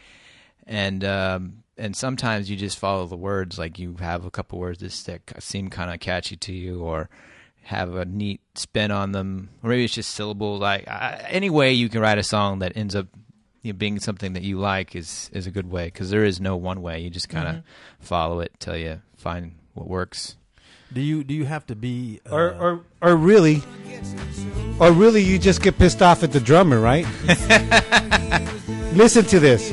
Speaker 8: And um and sometimes you just follow the words like you have a couple words that stick seem kind of catchy to you or have a neat spin on them. Or maybe it's just syllables. like I, any way you can write a song that ends up you know, being something that you like is is a good way because there is no one way. You just kind of follow it till you find what works
Speaker 3: Do you do you have to be uh,
Speaker 2: Or or or really, or really, you just get pissed off at the drummer, right? <laughs> Listen to this.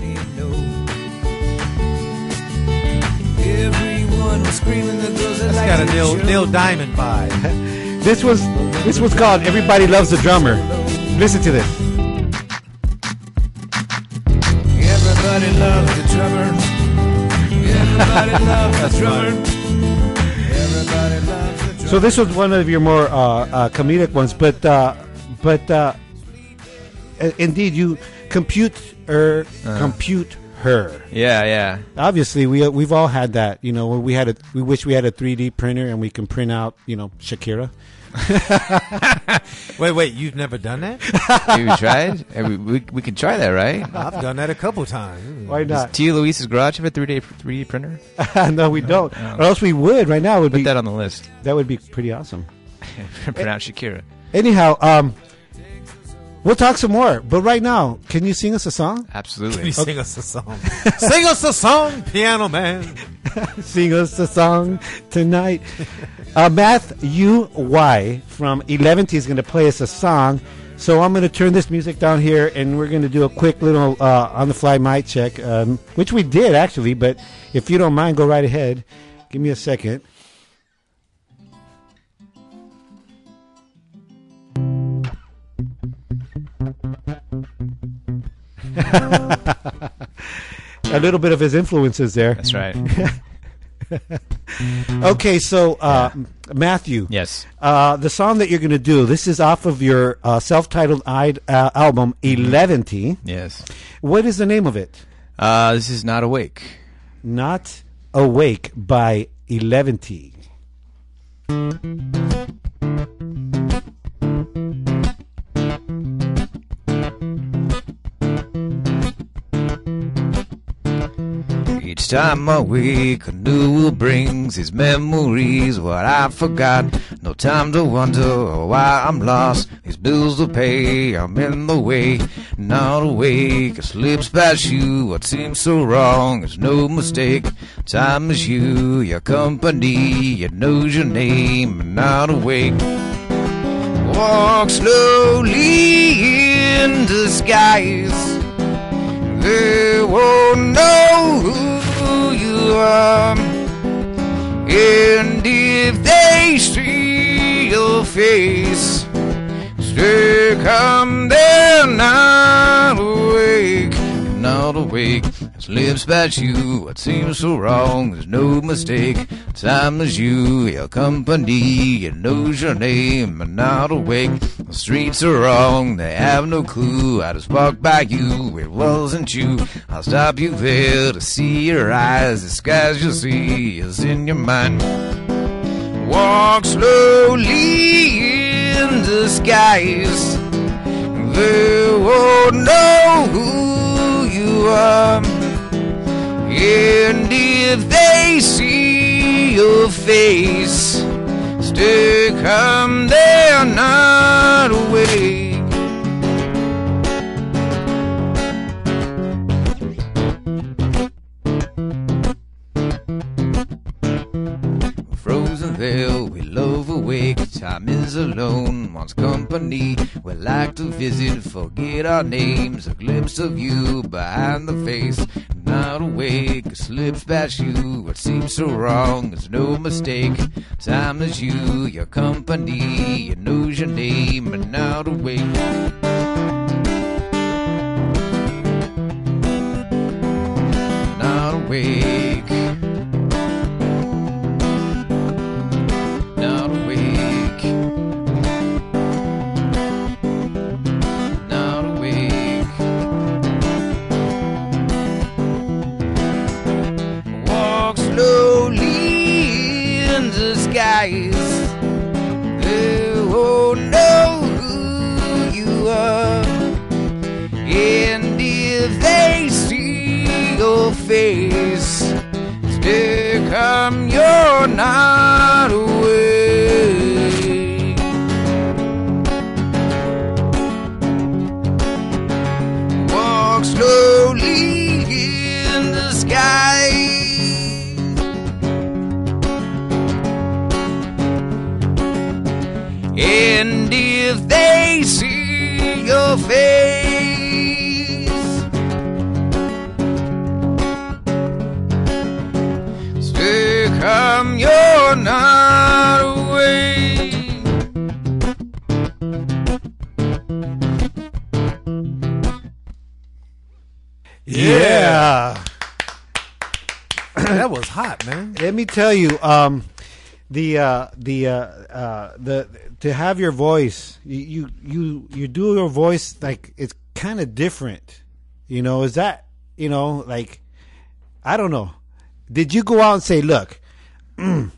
Speaker 7: Everyone was screaming the girls that
Speaker 3: It's got a Neil Neil Diamond vibe. <laughs>
Speaker 2: This was this was called "Everybody Loves the Drummer." Listen to this.
Speaker 7: Everybody loves the drummer. Everybody <laughs> loves the drummer.
Speaker 2: So this was one of your more uh, uh, comedic ones, but uh, but uh, uh, indeed, you compute her, compute her.
Speaker 8: yeah yeah
Speaker 2: Obviously, we we've all had that. You know, when we had a we wish we had a 3D printer and we can print out, you know, Shakira. <laughs>
Speaker 3: Wait, wait, you've never done that?
Speaker 8: have you tried Have we, we, we can try that right
Speaker 3: I've done that a couple times.
Speaker 2: Why
Speaker 8: does
Speaker 2: not?
Speaker 8: Tia Luis's garage have a 3D 3D printer <laughs>
Speaker 2: no, we don't. Or else we would right now. Would
Speaker 8: put
Speaker 2: be
Speaker 8: that on the list
Speaker 2: that would be pretty awesome. <laughs>
Speaker 8: pronounce Shakira
Speaker 2: Anyhow, um, We'll talk some more. But right now, can you sing us a song?
Speaker 8: Absolutely.
Speaker 3: Can you sing us a song? sing us a song, piano man.
Speaker 2: sing us a song tonight. Uh, Matthew Y from Eleventy is going to play us a song. So I'm going to turn this music down here, and we're going to do a quick little uh, on-the-fly mic check, um, which we did actually. But if you don't mind, go right ahead. Give me a second. <laughs> a little bit of his influences there.
Speaker 8: That's right. <laughs> <laughs>
Speaker 2: Okay, so uh, Matthew.
Speaker 8: Yes.
Speaker 2: Uh, the song that you're going to do, this is off of your uh, self-titled I'd, uh, album, Eleventy.
Speaker 8: Yes.
Speaker 2: What is the name of it?
Speaker 8: Uh, this is not awake.
Speaker 2: Not Awake by
Speaker 8: Eleventy. Time I wake, a new will brings his memories, what I forgot. No time to wonder why I'm lost. These bills to pay, I'm in the way. Not awake, it slips past you. What seems so wrong is no mistake. Time is you, your company, it knows your name. Not awake. Walk slowly in disguise. They won't know who you are. And if they see your face, stay calm, they're not awake. Not awake. Lips past you, what seems so wrong, there's no mistake. Time is you, your company, it knows your name, and not awake. The streets are wrong, they have no clue. I just walked by you, it wasn't you. I'll stop you there to see your eyes. The skies you'll see is in your mind. Walk slowly in disguise. They won't know who you are. And if they see your face, stay calm, they're not awake. Frozen veil, we love. Time is alone, wants company. We like to visit, forget our names. A glimpse of you behind the face. Not awake, slips past you. What seems so wrong is no mistake. Time is you, your company. It knows your name, but not awake. Awake. They won't know who you are. And if they see your face, stay calm, you're not And if they see your face, stay calm, you're not awake.
Speaker 2: Yeah.
Speaker 3: that was hot, man.
Speaker 2: Let me tell you, um, the uh, the uh, uh, the to have your voice, you you you, you do your voice like it's kind of different. You know, is that you know like I don't know. Did you go out and say, look? mm,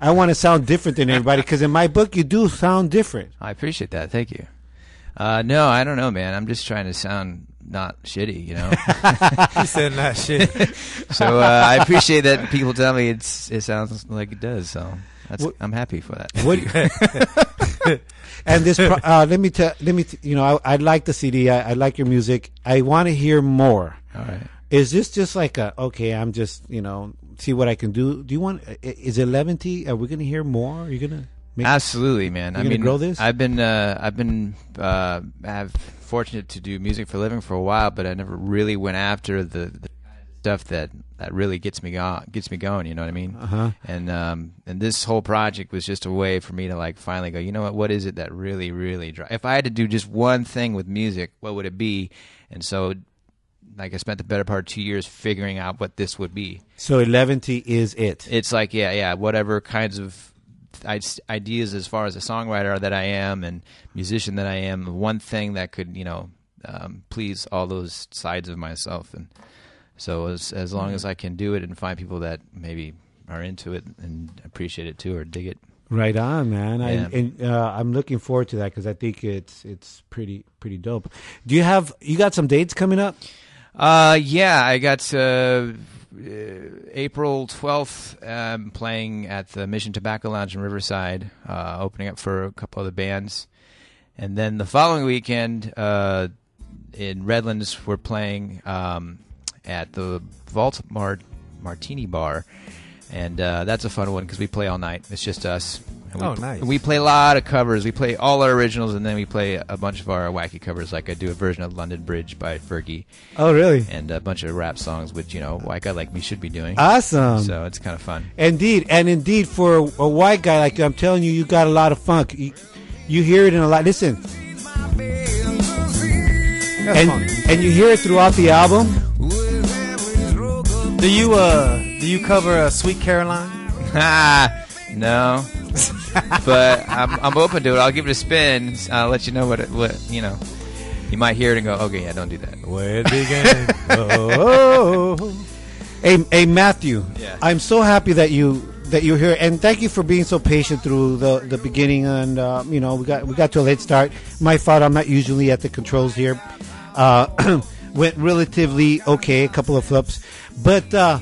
Speaker 2: I want to sound different than everybody because in my book you do sound different.
Speaker 8: I appreciate that. Thank you. Uh, no, I don't know, man. I'm just trying to sound not shitty, you know. <laughs>
Speaker 3: He said that shit. <laughs>
Speaker 8: so uh, I appreciate that people tell me it's it sounds like it does. So that's
Speaker 2: What-
Speaker 8: I'm happy for that.
Speaker 2: What <laughs> <laughs> and this, uh, let me tell, let me, t- you know, I, I like the CD. I, I like your music. I want to hear more.
Speaker 8: All right.
Speaker 2: Is this just like a okay? I'm just you know see what I can do. Do you want? Is it Eleventy? Are we going to hear more? Are you going to? Make,
Speaker 8: Absolutely, man. I mean,
Speaker 2: grow this?
Speaker 8: I've been uh, I've been uh, have fortunate to do music for a living for a while, but I never really went after the, the stuff that, that really gets me go- gets me going. You know what I mean?
Speaker 2: Uh-huh.
Speaker 8: And um, and this whole project was just a way for me to like finally go. You know what? What is it that really really dri If I had to do just one thing with music, what would it be? And so. Like I spent the better part of two years figuring out what this would be.
Speaker 2: So Eleventy is it.
Speaker 8: It's like yeah, yeah, whatever kinds of ideas as far as a songwriter that I am and musician that I am. One thing that could you know um, please all those sides of myself, and so as as long as I can do it and find people that maybe are into it and appreciate it too or dig it.
Speaker 2: Right on, man. I, and, uh, I'm looking forward to that because I think it's it's pretty pretty dope. Do you have you got some dates coming up?
Speaker 8: Uh, yeah, I got uh, uh, April twelfth um, playing at the Mission Tobacco Lounge in Riverside, uh, opening up for a couple other bands, and then the following weekend uh, in Redlands we're playing um, at the Vault Mart Martini Bar, and uh, that's a fun one because we play all night. It's just us. And we,
Speaker 3: Oh, nice.
Speaker 8: We play a lot of covers. We play all our originals, and then we play a bunch of our wacky covers. Like I do a version of London Bridge by Fergie
Speaker 2: Oh, really?
Speaker 8: and a bunch of rap songs, which you know, white guy like me should be doing.
Speaker 2: Awesome.
Speaker 8: so it's kind of fun.
Speaker 2: Indeed, and indeed, for a, a white guy like you, I'm telling you, you got a lot of funk. You, you hear it in a lot. Listen,
Speaker 3: That's
Speaker 2: and
Speaker 3: funky.
Speaker 2: and you hear it throughout the album.
Speaker 3: Do you uh do you cover uh, Sweet Caroline? <laughs>
Speaker 8: No, <laughs> but I'm, I'm open to it. I'll give it a spin. I'll let you know what it, what you know. You might hear it and go, okay, yeah, don't do that.
Speaker 3: Where it began. <laughs>
Speaker 2: oh. Hey, hey, Matthew.
Speaker 8: Yeah.
Speaker 2: I'm so happy that you that you're here, and thank you for being so patient through the the beginning. And uh, you know, we got we got to a late start. My fault. I'm not usually at the controls here. Uh, <clears throat> went relatively okay. A couple of flips, but uh,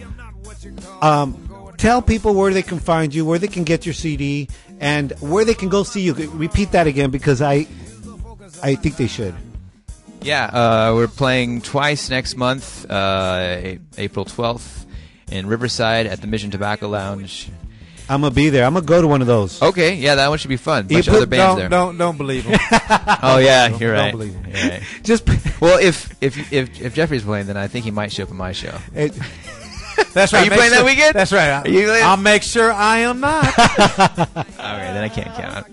Speaker 2: um, tell people where they can find you, where they can get your CD, and where they can go see you. Repeat that again because I I think they should.
Speaker 8: Yeah, uh, we're playing twice next month, uh, April 12th in Riverside at the Mission Tobacco Lounge.
Speaker 2: I'm gonna be there. I'm gonna go to one of those.
Speaker 8: Okay, yeah, that one should be fun. Bunch of other bands
Speaker 3: don't
Speaker 8: there.
Speaker 3: don't don't believe him. <laughs>
Speaker 8: Oh yeah, you're right.
Speaker 3: don't
Speaker 8: right.
Speaker 3: believe it.
Speaker 8: You're right. <laughs>
Speaker 2: Just <laughs>
Speaker 8: Well, if if if if Jeffrey's playing, then I think he might show up at my show.
Speaker 2: it,
Speaker 3: That's
Speaker 8: Are
Speaker 3: right.
Speaker 8: you
Speaker 3: Make
Speaker 8: playing that weekend?
Speaker 3: That's right.
Speaker 8: Are you playing?
Speaker 3: I'll make sure I am not.
Speaker 8: Okay, then I can't count.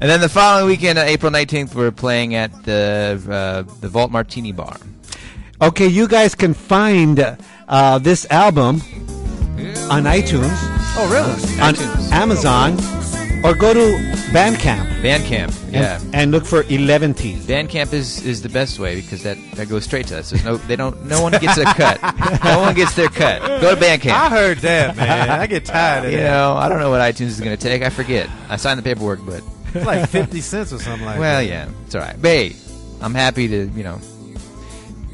Speaker 8: and then the following weekend, uh, April 19th, we're playing at the uh, the Vault Martini Bar.
Speaker 2: Okay, you guys can find uh, this album on iTunes,
Speaker 3: oh really?
Speaker 2: on
Speaker 8: iTunes.
Speaker 2: Amazon, or go to Bandcamp
Speaker 8: Bandcamp, yeah.
Speaker 2: and look for Eleventy.
Speaker 8: Bandcamp is, is the best way because that, that goes straight to us. There's no they don't no one gets a cut. <laughs> no one gets their cut. Go to Bandcamp.
Speaker 3: I heard that, man. I get tired of
Speaker 8: You
Speaker 3: that.
Speaker 8: know, I don't know what iTunes is going to take. I forget. I signed the paperwork, but
Speaker 3: It's like fifty cents or something like that.
Speaker 8: well,
Speaker 3: that.
Speaker 8: yeah, it's all right. But hey, I'm happy to you know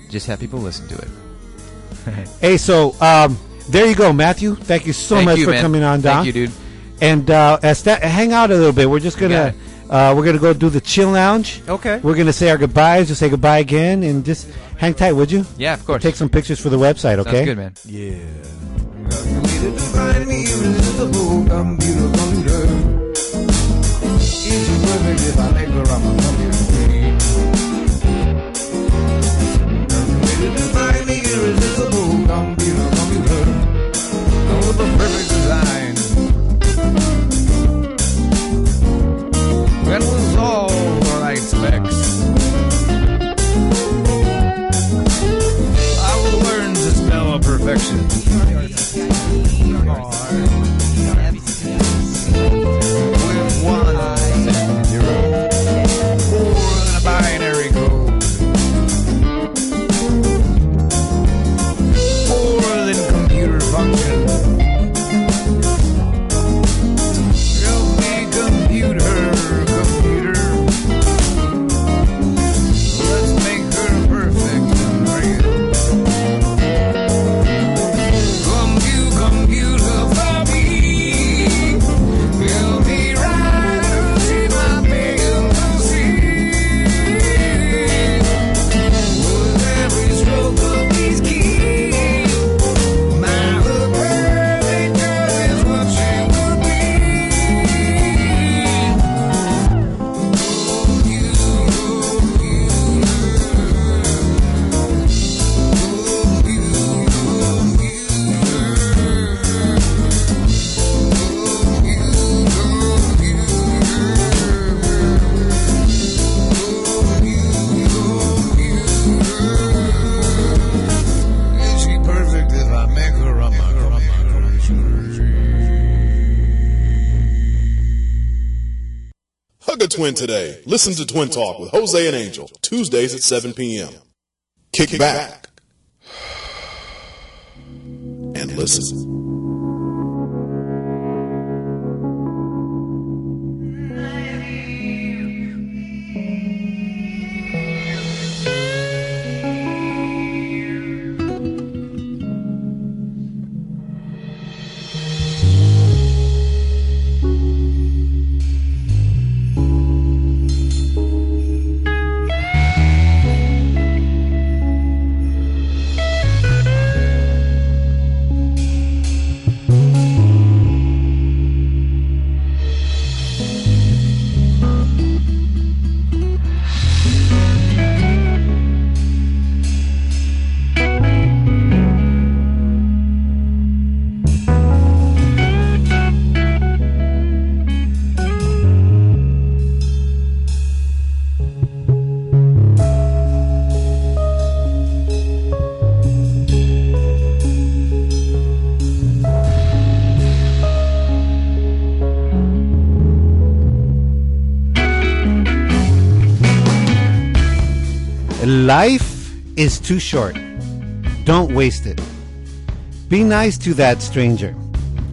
Speaker 8: just have people listen to it. <laughs>
Speaker 2: Hey, so um, there you go, Matthew. Thank you so
Speaker 8: Thank
Speaker 2: much
Speaker 8: you,
Speaker 2: for
Speaker 8: man.
Speaker 2: coming on, Don.
Speaker 8: Thank you, dude.
Speaker 2: And uh, as that, hang out a little bit. We're just gonna uh, we're gonna go do the chill lounge.
Speaker 3: Okay.
Speaker 2: We're gonna say our goodbyes. Just say goodbye again, and just hang tight, would you?
Speaker 8: Yeah, of course.
Speaker 2: Take some pictures for the website.
Speaker 8: Sounds
Speaker 2: Okay.
Speaker 8: good, man.
Speaker 3: Yeah.
Speaker 1: Twin today. Listen to Twin Talk with Jose and Angel, Tuesdays at 7 p.m. Kick back and listen.
Speaker 2: Is too short. Don't waste it. Be nice to that stranger.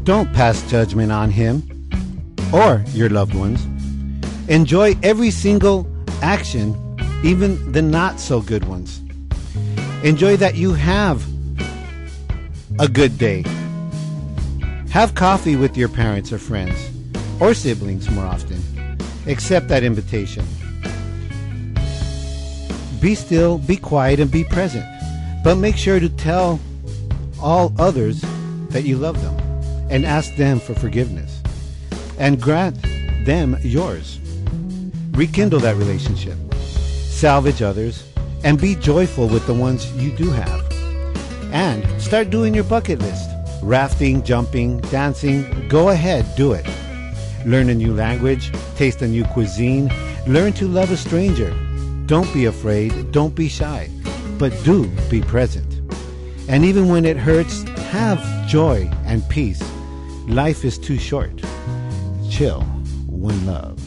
Speaker 2: Don't pass judgment on him or your loved ones. Enjoy every single action, even the not so good ones. Enjoy that you have a good day. Have coffee with your parents or friends or siblings more often. Accept that invitation. Be still, be quiet, and be present. But make sure to tell all others that you love them and ask them for forgiveness and grant them yours. Rekindle that relationship, salvage others, and be joyful with the ones you do have. And start doing your bucket list rafting, jumping, dancing. Go ahead, do it. Learn a new language, taste a new cuisine, learn to love a stranger. Don't be afraid, don't be shy, but do be present. And even when it hurts, have joy and peace. Life is too short. Chill, one love.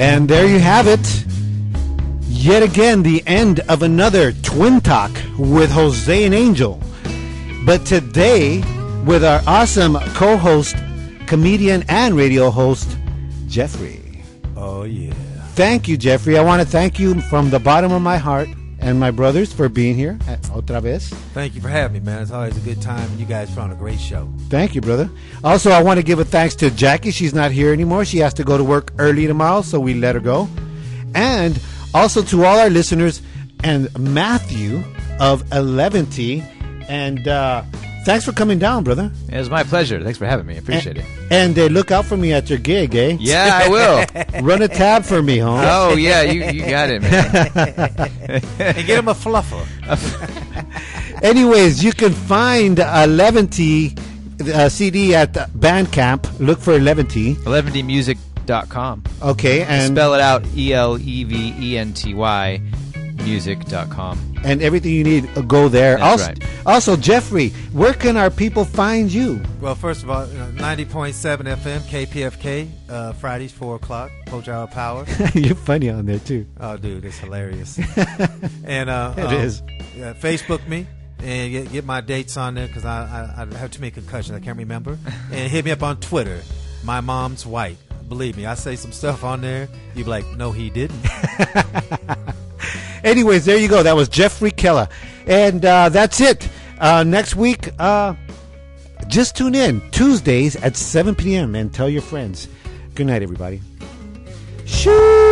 Speaker 2: And there you have it. Yet again, the end of another Twin Talk with Jose and Angel. But today, with our awesome co host, comedian, and radio host, Jeffrey.
Speaker 3: Oh, yeah.
Speaker 2: Thank you, Jeffrey. I want to thank you from the bottom of my heart and my brothers for being here at otra vez.
Speaker 3: Thank you for having me, man. It's always a good time. And you guys on a great show.
Speaker 2: Thank you, brother. Also, I want to give a thanks to Jackie. She's not here anymore. She has to go to work early tomorrow, so we let her go. And also to all our listeners and Matthew of Eleventy. And uh, thanks for coming down, brother.
Speaker 8: It was my pleasure. Thanks for having me. I appreciate it.
Speaker 2: And uh, look out for me at your gig, eh?
Speaker 8: Yeah, I <laughs> will.
Speaker 2: Run a tab for me, home.
Speaker 8: Oh yeah, you, you got it, man. <laughs>
Speaker 3: And get him a fluffer. <laughs>
Speaker 2: Anyways, you can find Eleventy uh, CD at Bandcamp. Look for Eleventy.
Speaker 8: 11dmusic.com.
Speaker 2: Okay, and
Speaker 8: Spell it out E L E V E N T Y music.com.
Speaker 2: and everything you need, uh, go there.
Speaker 8: That's
Speaker 2: also,
Speaker 8: right.
Speaker 2: also, Jeffrey, where can our people find you?
Speaker 3: Well, first of all, uh, 90.7 FM, KPFK, uh, Fridays, 4 o'clock, Coach Hour Power. <laughs>
Speaker 2: You're funny on there too.
Speaker 3: Oh, dude, it's hilarious. <laughs> and uh,
Speaker 2: It
Speaker 3: um,
Speaker 2: is.
Speaker 3: yeah, Facebook me and get, get my dates on there because I, I, I have too many concussions. I can't remember. and hit me up on Twitter. My mom's white. Believe me, I say some stuff on there. You'd be like, no, he didn't. <laughs>
Speaker 2: Anyways, there you go. That was Jeffrey Keller, and uh, that's it. Uh, next week, uh, just tune in Tuesdays at 7 p.m. and tell your friends. Good night, everybody. Shoo!